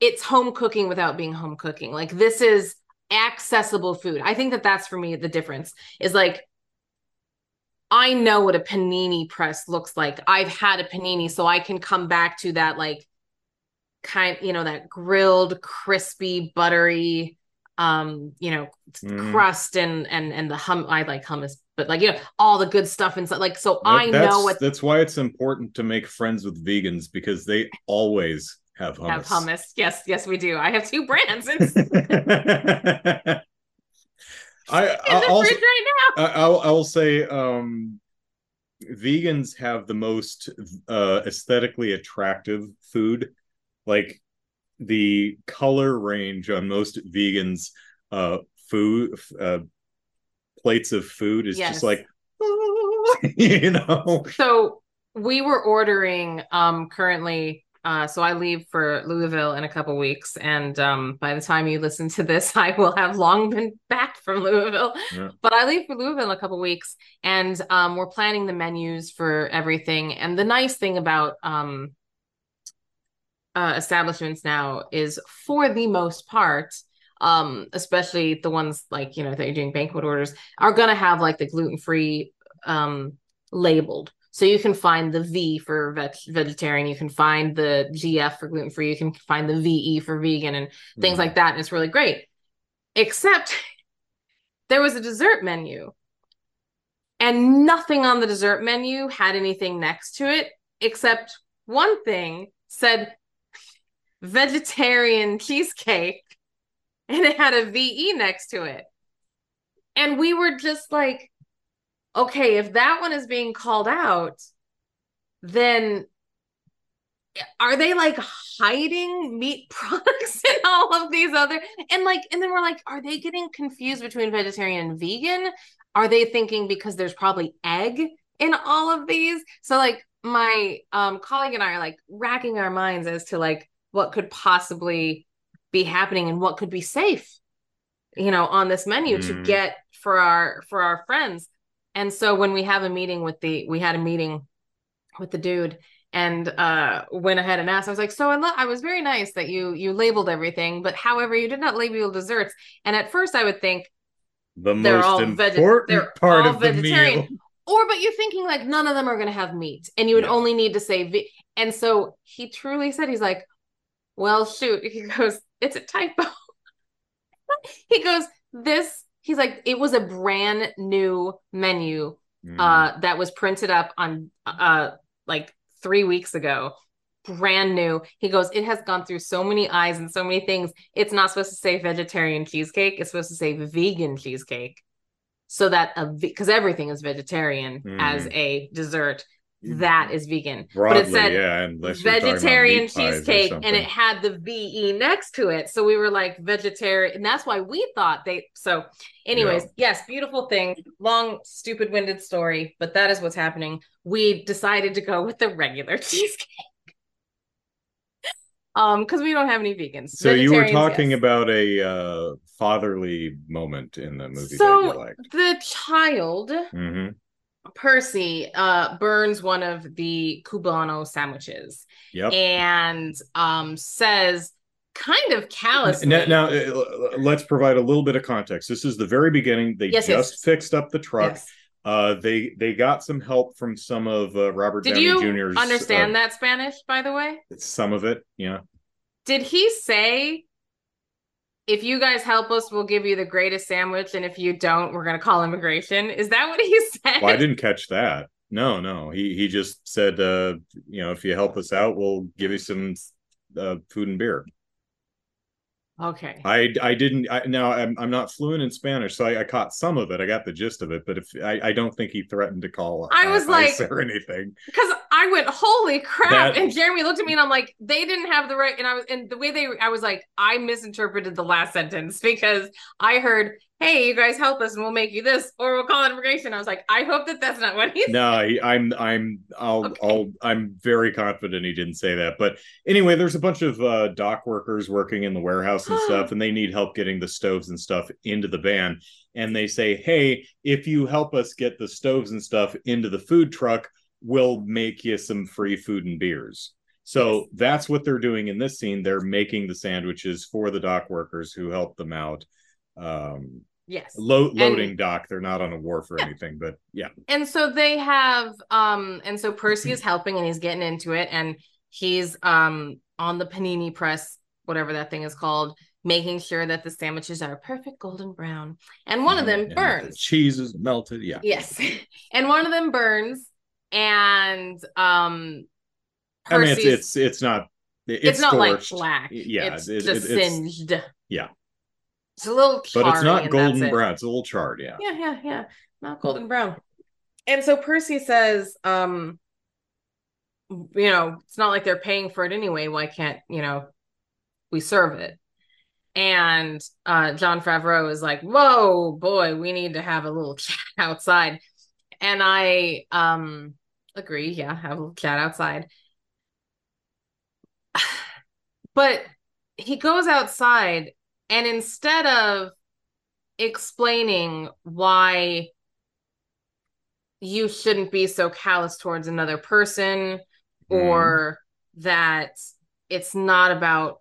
A: it's home cooking without being home cooking. Like this is accessible food. I think that that's for me the difference is like I know what a panini press looks like. I've had a panini so I can come back to that like kind you know that grilled crispy buttery um you know
B: Mhm.
A: crust and and and the hum I like hummus but like you know all the good stuff inside like so I know
B: that's,
A: what
B: that's why it's important to make friends with vegans because they always have hummus.
A: have hummus. Yes yes we do. I have two brands.
B: I I also
A: right now.
B: I, I'll I'll say um vegans have the most uh aesthetically attractive food. Like the color range on most vegans uh food uh plates of food is
A: Yes.
B: just like you know
A: so we were ordering um currently uh so I leave for Louisville in a couple weeks and um by the time you listen to this I will have long been back from Louisville.
B: Yeah.
A: But I leave for Louisville in a couple weeks, and um, we're planning the menus for everything. And the nice thing about um, uh, establishments now is, for the most part, um, especially the ones like you know that you're doing banquet orders, are gonna have like the gluten free um labeled. So you can find the V for veg- vegetarian, you can find the GF for gluten free, you can find the VE for vegan, and things
B: Mm.
A: like that. And it's really great. Except there was a dessert menu, and nothing on the dessert menu had anything next to it except one thing said vegetarian cheesecake, and it had a VE next to it. And we were just like, okay, if that one is being called out, then are they like hiding meat products in all of these other and like and then we're like are they getting confused between vegetarian and vegan are they thinking because there's probably egg in all of these so like my um colleague and i are like racking our minds as to like what could possibly be happening and what could be safe you know on this menu to
B: Mm.
A: get for our for our friends and so when we have a meeting with the we had a meeting with the dude and uh went ahead and asked i was like so I, lo- I was very nice that you you labeled everything but however you did not label desserts and at first i would think
B: the
A: they're
B: most
A: all veg-
B: important
A: they're
B: part
A: all
B: of the meal.
A: or but you're thinking like none of them are going to have meat and you would only need to say ve- and so he truly said he's like well shoot he goes it's a typo. He goes this he's like it was a brand new menu
B: Mm.
A: uh that was printed up on uh like three weeks ago. Brand new. He goes it has gone through so many eyes and so many things. It's not supposed to say vegetarian cheesecake. It's supposed to say vegan cheesecake. So that a because everything is vegetarian
B: Mm.
A: as a dessert that is vegan.
B: Broadly,
A: but it said
B: yeah, unless you're talking about
A: vegetarian
B: meat pies or
A: cheesecake and it had the ve next to it. So we were like vegetarian and that's why we thought they so anyways yes beautiful thing. Long stupid winded story but that is what's happening. We decided to go with the regular cheesecake. Um because we don't have any vegans.
B: So you were talking
A: yes.
B: about a uh, fatherly moment in the movie that
A: So- the child
B: hmm
A: percy uh burns one of the cubano sandwiches
B: Yep.
A: and um says kind of callous.
B: Now, now uh, let's provide a little bit of context. This is the very beginning. They
A: Yes,
B: just
A: yes.
B: fixed up the truck.
A: Yes.
B: Uh, they they got some help from some of uh, Robert
A: Did
B: Downey
A: you
B: Jr.'s.
A: understand
B: uh,
A: that Spanish, by the way?
B: Some of it, yeah.
A: Did he say, if you guys help us, we'll give you the greatest sandwich, and if you don't, we're gonna call immigration? Is that what he said?
B: Well, I didn't catch that. No, no. He he just said, uh, you know, if you help us out, we'll give you some uh, food and beer.
A: Okay.
B: I I didn't. I, now I'm I'm not fluent in Spanish, so I, I caught some of it. I got the gist of it, but if I, I don't think he threatened to call.
A: I was
B: uh,
A: like-
B: or anything.
A: Because I went, holy crap.
B: That-
A: and Jeremy looked at me and I'm like, they didn't have the right. And I was, and the way they, I was like, I misinterpreted the last sentence because I heard, hey, you guys help us and we'll make you this or we'll call immigration. I was like, I hope that that's not what he said.
B: No, I'm I'm I'll
A: Okay.
B: I'll I'm very confident he didn't say that. But anyway, there's a bunch of uh, dock workers working in the warehouse and stuff, and they need help getting the stoves and stuff into the van. And they say, "Hey, if you help us get the stoves and stuff into the food truck, we'll make you some free food and beers." So that's what they're doing in this scene. They're making the sandwiches for the dock workers who help them out. Um,
A: Yes.
B: lo- loading dock. They're not on a wharf or
A: Yeah.
B: anything, but yeah.
A: and so they have um and so percy is helping and he's getting into it and he's um on the panini press whatever that thing is called making sure that the sandwiches are perfect golden brown and one of them
B: And the
A: burns
B: cheese is melted. Yeah.
A: yes and one of them burns and um
B: I mean, it's it's it's not it's,
A: it's, not like black
B: Yeah,
A: it's
B: it-
A: just
B: it- it's-
A: singed
B: yeah.
A: it's a little
B: but it's not golden
A: that's it.
B: brown. It's a little charred. Yeah.
A: yeah yeah yeah not golden brown and so percy says um you know it's not like they're paying for it anyway why can't you know we serve it and uh jon favreau is like whoa boy we need to have a little chat outside and i um agree yeah have a chat outside but he goes outside and instead of explaining why you shouldn't be so callous towards another person
B: Mm-hmm.
A: or that it's not about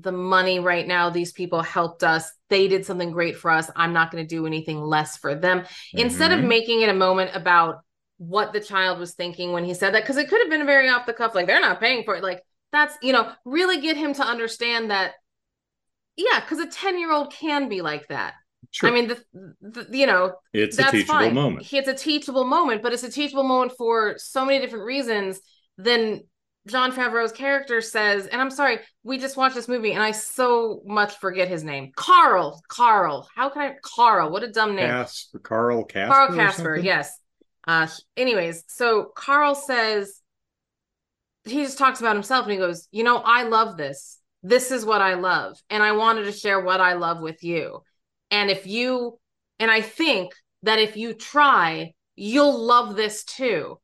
A: the money right now these people helped us they did something great for us i'm not going to do anything less for them instead of
B: Mhm.
A: making it a moment about what the child was thinking when he said that because it could have been very off the cuff like they're not paying for it like that's you know really get him to understand that yeah because a 10 year old can be like that
B: Sure.
A: i mean the, the you know
B: it's a teachable
A: fine.
B: moment.
A: It's a teachable moment, but it's a teachable moment for so many different reasons. Then Jon Favreau's character says, and I'm sorry, we just watched this movie and I so much forget his name. Carl. Carl. How can I Carl? What a dumb name.
B: Casper, Carl Casper.
A: Carl Casper, yes. Uh anyways, so Carl says he just talks about himself and he goes, "You know, I love this. This is what I love, and I wanted to share what I love with you. And if you and I think that if you try, you'll love this too."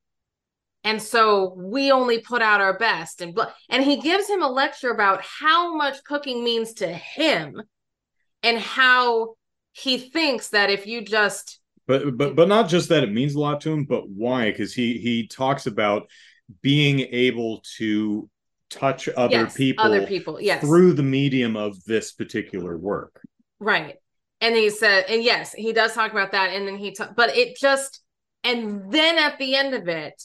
A: And so we only put out our best and. And he gives him a lecture about how much cooking means to him and how he thinks that if you just
B: but but but not just that it means a lot to him but why because he he talks about being able to touch other
A: yes,
B: people
A: other people, yes,
B: through the medium of this particular work
A: right. And he said, and yes, he does talk about that. And then he, ta- but it just, and then at the end of it,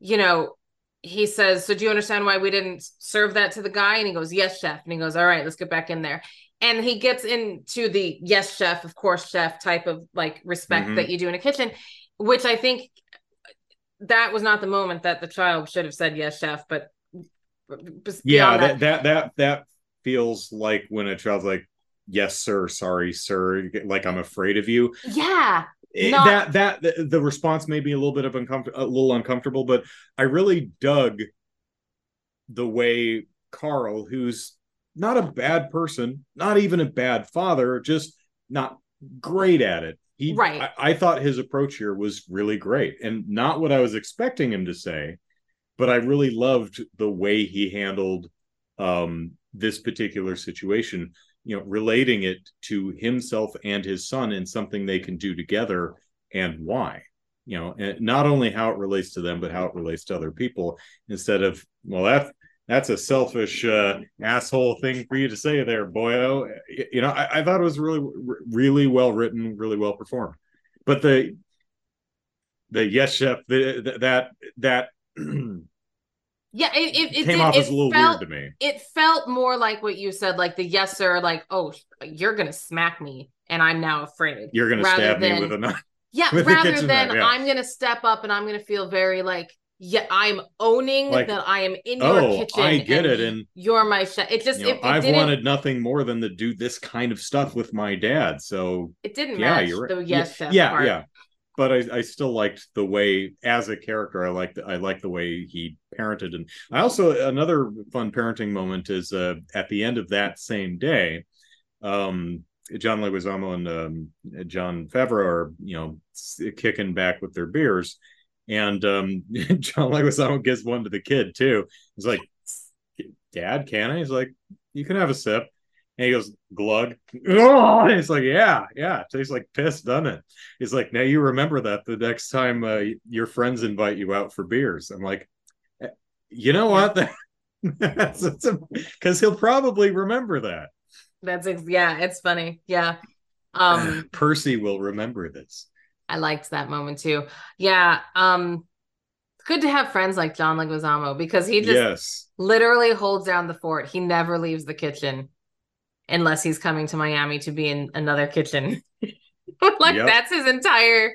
A: you know, he says, "So do you understand why we didn't serve that to the guy?" And he goes, "Yes, chef." And he goes, "All right, let's get back in there." And he gets into the yes, chef, of course, chef type of like respect
B: Mhm.
A: that you do in a kitchen, which I think that was not the moment that the child should have said yes, chef. But
B: yeah
A: beyond
B: that, that that that feels like when a child's like yes sir sorry sir like i'm afraid of you
A: yeah, Not-
B: that that the, the response may be a little bit of uncomfortable a little uncomfortable but i really dug the way carl who's not a bad person not even a bad father just not great at it he
A: Right.
B: I, I thought his approach here was really great and not what i was expecting him to say but i really loved the way he handled um this particular situation you know relating it to himself and his son and something they can do together and why you know and not only how it relates to them but how it relates to other people instead of well that that's a selfish uh, asshole thing for you to say there boyo you know I, I thought it was really really well written really well performed but the the yes chef the, the, that that
A: yeah. It, it, it
B: came off as a little
A: felt,
B: weird to me
A: it felt more like what you said, like the yes sir, like, oh, you're gonna smack me and I'm now afraid.
B: you're gonna stab me with a knife
A: Yeah, rather than
B: knife, yeah.
A: I'm gonna step up and I'm gonna feel very like, yeah, I'm owning
B: Like,
A: that I am in your
B: oh,
A: kitchen.
B: I get it, and
A: you're my chef. It just
B: you know,
A: it, it
B: I've wanted nothing more than to do this kind of stuff with my dad. So
A: it didn't
B: yeah,
A: match
B: you're right.
A: yes
B: yeah, yeah, yeah. But I, I still liked the way, as a character, I liked I liked the way he parented, and I also another fun parenting moment is uh, at the end of that same day, um, John Leguizamo and um, Jon Favreau are you know kicking back with their beers, and um, John Leguizamo gives one to the kid too. He's like, "Dad, can I?" He's like, "You can have a sip." And he goes, glug. Oh, and it's like, yeah, yeah. Tastes like piss, doesn't it? He's like, now you remember that the next time uh, your friends invite you out for beers. I'm like, "Eh, you know what? Because he'll probably remember that.
A: That's yeah, it's funny. Yeah. Um
B: Percy will remember this.
A: I liked that moment too. Yeah. Um good to have friends like John Leguizamo because he just
B: yes.
A: literally holds down the fort. He never leaves the kitchen unless he's coming to Miami to be in another kitchen. like
B: Yep.
A: that's his entire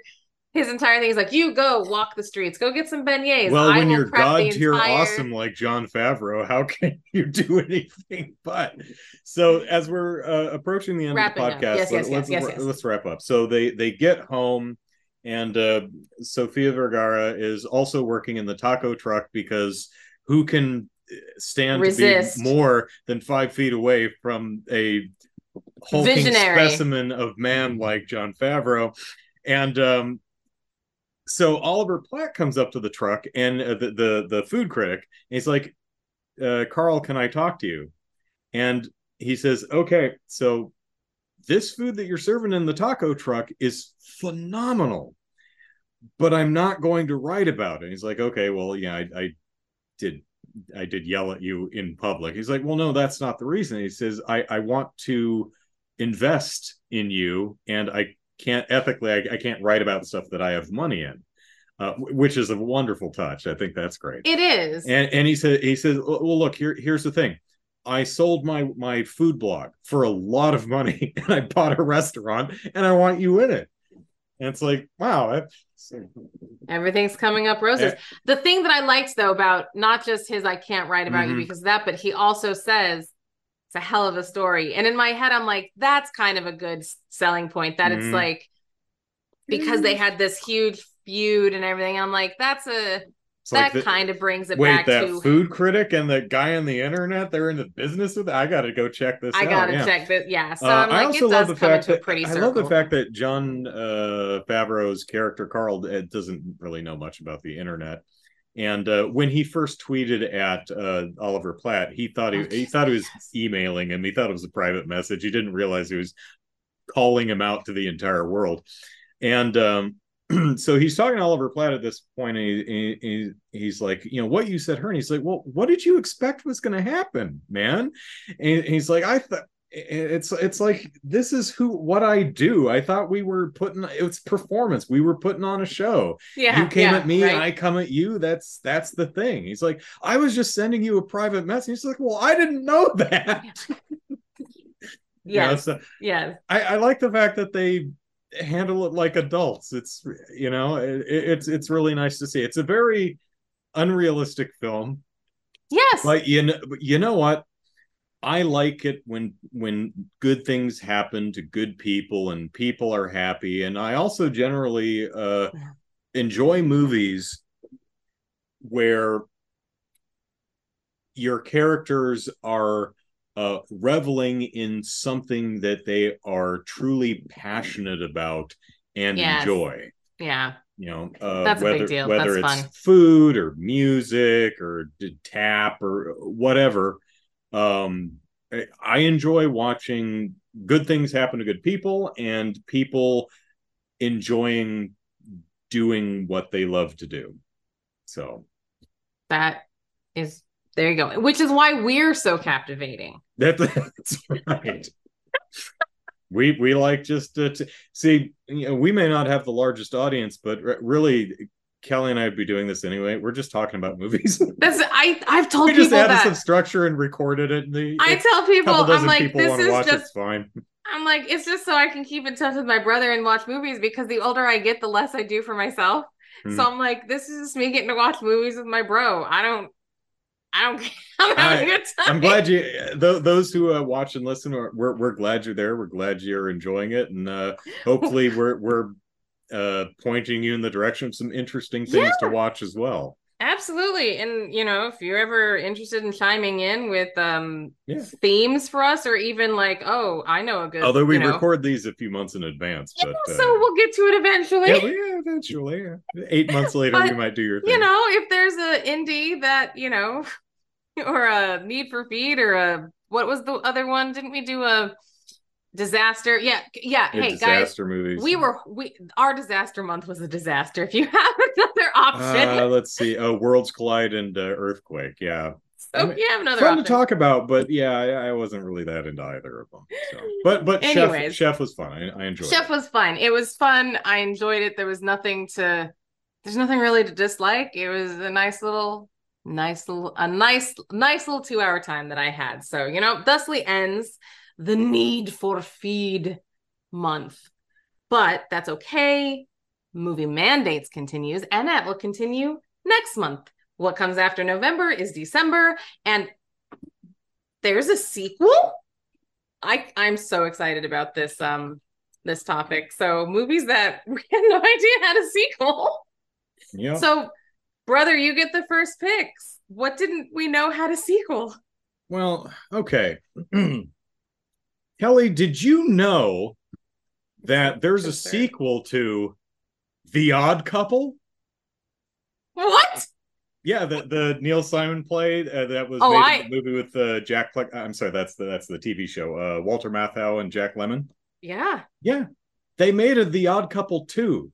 A: his entire thing. He's like, you go walk the streets, go get some beignets.
B: Well,
A: I
B: when you're god tier
A: entire-
B: awesome like Jon Favreau, how can you do anything but? So as we're uh, approaching the end
A: Wrapping
B: of the podcast,
A: Yes, yes,
B: let's
A: yes,
B: let's,
A: yes, yes.
B: let's wrap up. So they they get home, and uh, Sofia Vergara is also working in the taco truck because who can stand
A: Resist.
B: to be more than five feet away from a hulking
A: Visionary.
B: specimen of man like Jon Favreau, and um, so Oliver Platt comes up to the truck and uh, the, the the food critic. And he's like, uh, "Carl, can I talk to you?" And he says, "Okay." So this food that you're serving in the taco truck is phenomenal, but I'm not going to write about it. He's like, okay, well, yeah, I, I did I did yell at you in public. He's like, well, no, that's not the reason. He says, I, I want to invest in you and I can't ethically, I, I can't write about stuff that I have money in. Uh, which is a wonderful touch. I think that's great.
A: It is.
B: And and he said he says, well, look here. Here's the thing. I sold my my food blog for a lot of money, and I bought a restaurant, and I want you in it. And it's like, wow,
A: everything's coming up roses. Yeah. The thing that I liked though about not just his I can't write about mm-hmm. you because of that, but he also says it's a hell of a story. And in my head, I'm like, that's kind of a good selling point that mm-hmm. it's like because they had this huge feud and everything. I'm like, that's a it's that like kind of brings it
B: wait,
A: back
B: that
A: to
B: food critic and the guy on the internet, they're in the business with it. I gotta go check this
A: I gotta
B: yeah.
A: check this. Yeah. So uh, like, i also love the fact that I
B: love the fact that Jon uh, Favreau's character Carl doesn't really know much about the internet. And uh, when he first tweeted at uh, Oliver Platt, he thought he, he thought he was emailing him. He thought it was a private message. He didn't realize he was calling him out to the entire world. And um, so he's talking to Oliver Platt at this point, and he, he, he's like, you know, what you said her, and he's like, well, what did you expect was going to happen, man? And he's like, I thought it's it's like this is who what I do. I thought we were putting it's performance. We were putting on a show.
A: Yeah,
B: you came
A: yeah,
B: at me,
A: right.
B: I come at you. That's that's the thing. He's like, I was just sending you a private message. He's like, well, I didn't know that.
A: Yeah. yeah, so yeah.
B: I, I like the fact that they handle it like adults. It's you know, it, it's it's really nice to see. It's a very unrealistic film.
A: Yes.
B: But you know, you know what? I like it when when good things happen to good people and people are happy. And I also generally uh, enjoy movies where your characters are uh, reveling in something that they are truly passionate about and yes. enjoy.
A: Yeah.
B: You know, uh,
A: that's
B: whether,
A: a big deal.
B: Whether
A: that's
B: it's
A: fun.
B: food or music or tap or whatever. Um, I enjoy watching good things happen to good people and people enjoying doing what they love to do. So
A: that is there you go. Which is why we're so captivating.
B: That, that's right. we we like just to, to see. You know, we may not have the largest audience, but really, Keleigh and I would be doing this anyway. We're just talking about movies.
A: That's I I've told
B: we just
A: people
B: added
A: that.
B: some structure and recorded it. The,
A: I tell people I'm like
B: people
A: this is
B: watch,
A: just
B: it's fine.
A: I'm like it's just so I can keep in touch with my brother and watch movies because the older I get, the less I do for myself. So hmm. I'm like, this is just me getting to watch movies with my bro. I don't I don't care. I'm having I, a good time.
B: I'm glad you, th- those who uh, watch and listen, are, we're we're glad you're there. We're glad you're enjoying it, and uh, hopefully we're we're uh, pointing you in the direction of some interesting things yeah. to watch as well.
A: Absolutely, and you know, if you're ever interested in chiming in with um
B: yeah.
A: themes for us, or even like, oh, I know a good.
B: Although we
A: you know,
B: record these a few months in advance,
A: yeah,
B: but
A: so
B: uh,
A: we'll get to it eventually.
B: Yeah, yeah eventually. Eight months later,
A: but,
B: we might do your thing.
A: You know, if there's an indie that you know or a Need for Feed or a what was the other one? Didn't we do a disaster? Yeah, yeah.
B: hey
A: guys,
B: movies.
A: we were we our disaster month was a disaster. If you have another option,
B: uh, let's see. Oh, Worlds Collide and uh, Earthquake. Yeah.
A: So I mean, you have another
B: fun
A: option.
B: to talk about, but yeah, I, I, wasn't really that into either of them. So. But but
A: Anyways,
B: Chef Chef was fun. I, I enjoyed.
A: Chef
B: it.
A: was fun. It was fun. I enjoyed it. There was nothing to. There's nothing really to dislike. It was a nice little nice little a nice nice little two hour time that i had. So you know thusly ends the need for feed month. But that's okay. Movie mandates continues and that will continue next month. What comes after november is december and there's a sequel? I i'm so excited about this um this topic. So movies that we had no idea had a sequel.
B: Yeah.
A: So brother, you get the first picks. What didn't we know had a sequel?
B: Well, okay. Keleigh, did you know that there's a sequel to The Odd Couple?
A: What?
B: Yeah, the the Neil Simon play uh, that was
A: oh,
B: made
A: I...
B: in the movie with uh, Jack. I'm sorry, that's the that's the TV show. Uh, Walter Matthau and Jack Lemmon.
A: Yeah.
B: Yeah. They made it The Odd Couple 2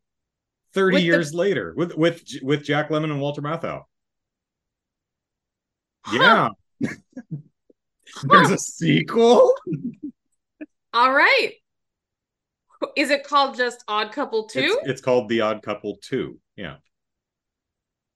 B: 30
A: With the-
B: years later with with with Jack Lemmon and Walter Matthau.
A: Huh.
B: Yeah. There's a sequel.
A: All right. Is it called just Odd Couple 2?
B: It's, it's called The Odd Couple 2. Yeah.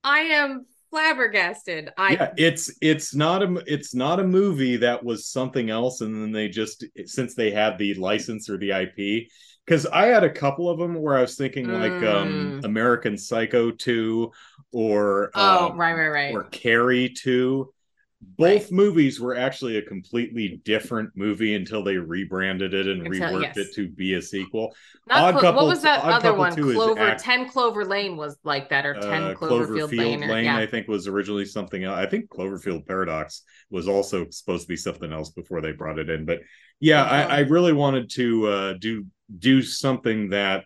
A: I am flabbergasted. I
B: yeah, it's it's not a it's not a movie that was something else and then they just since they had the license or the IP cuz I had a couple of them where I was thinking like um
A: Mm.
B: American Psycho 2 or
A: Oh,
B: um,
A: right, right, right.
B: or Carrie 2. Both movies were actually a completely different movie until they rebranded it and
A: Until-
B: reworked
A: yes.
B: it to be a sequel.
A: Not
B: Odd
A: Clo-
B: Couple-
A: what was that
B: Odd
A: other one? Clover
B: act-
A: 10 Clover Lane was like that or 10
B: Uh,
A: Cloverfield, Lane, or, yeah.
B: I think, was originally something else. I think Cloverfield Paradox was also supposed to be something else before they brought it in. But yeah. I, I really wanted to uh, do do something that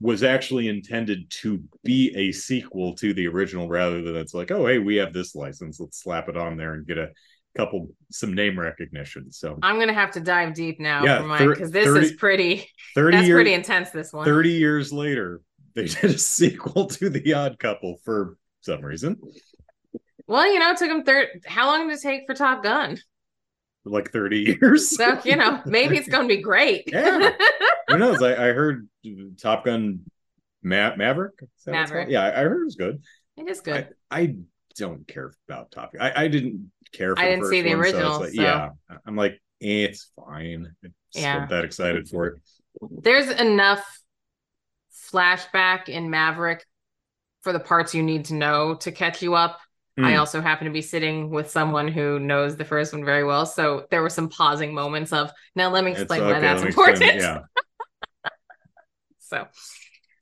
B: was actually intended to be a sequel to the original, rather than it's like, oh, hey, we have this license, let's slap it on there and get a couple some name recognition. So
A: I'm gonna have to dive deep now
B: Yeah,
A: for mine because this
B: 30
A: is pretty.
B: thirty
A: That's
B: years,
A: pretty intense. This one.
B: thirty years later, they did a sequel to The Odd Couple for some reason.
A: Well, you know, it took them third. How long did it take for Top Gun?
B: Like 30 years.
A: So you know, maybe it's gonna be great.
B: Yeah. Who knows? I, I heard Top Gun Ma- Maverick. Is that what it's
A: Maverick.
B: Yeah, I, heard it was good.
A: it is good.
B: I, I don't care about Top Gun. I, I didn't care for
A: I didn't see the
B: one, so
A: original,
B: like-
A: so-
B: Yeah. I'm like, eh, it's fine. I just
A: Yeah.
B: that excited for it.
A: There's enough flashback in Maverick for the parts you need to know to catch you up. I
B: Hmm.
A: also happen to be sitting with someone who knows the first one very well. So there were some pausing moments of, now let me explain why that's
B: me explain
A: important.
B: Yeah.
A: So,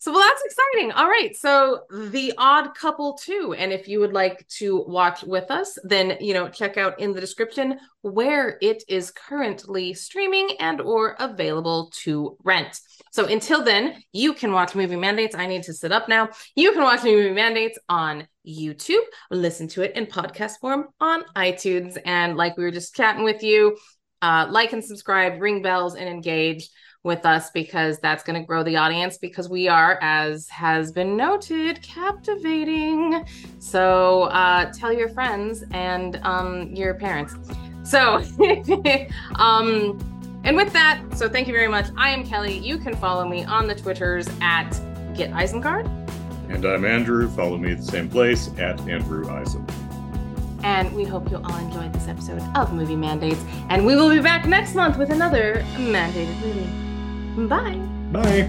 A: so well, that's exciting. All right. So the odd couple too. And if you would like to watch with us, then, you know, check out in the description where it is currently streaming and or available to rent. So until then, you can watch movie mandates. I need to sit up now. You can watch movie mandates on YouTube, listen to it in podcast form on iTunes. And like we were just chatting with you, uh, like and subscribe, ring bells, and engage with us because that's going to grow the audience because we are, as has been noted, captivating. So uh, tell your friends and um, your parents. So, um, and with that, so thank you very much. I am Keleigh. You can follow me on the Twitters at Get Isengard.
B: And I'm Andrew. Follow me at the same place at Andrew Eisen.
A: And we hope you all enjoyed this episode of Movie Mandates. And we will be back next month with another mandated movie. Bye.
B: Bye.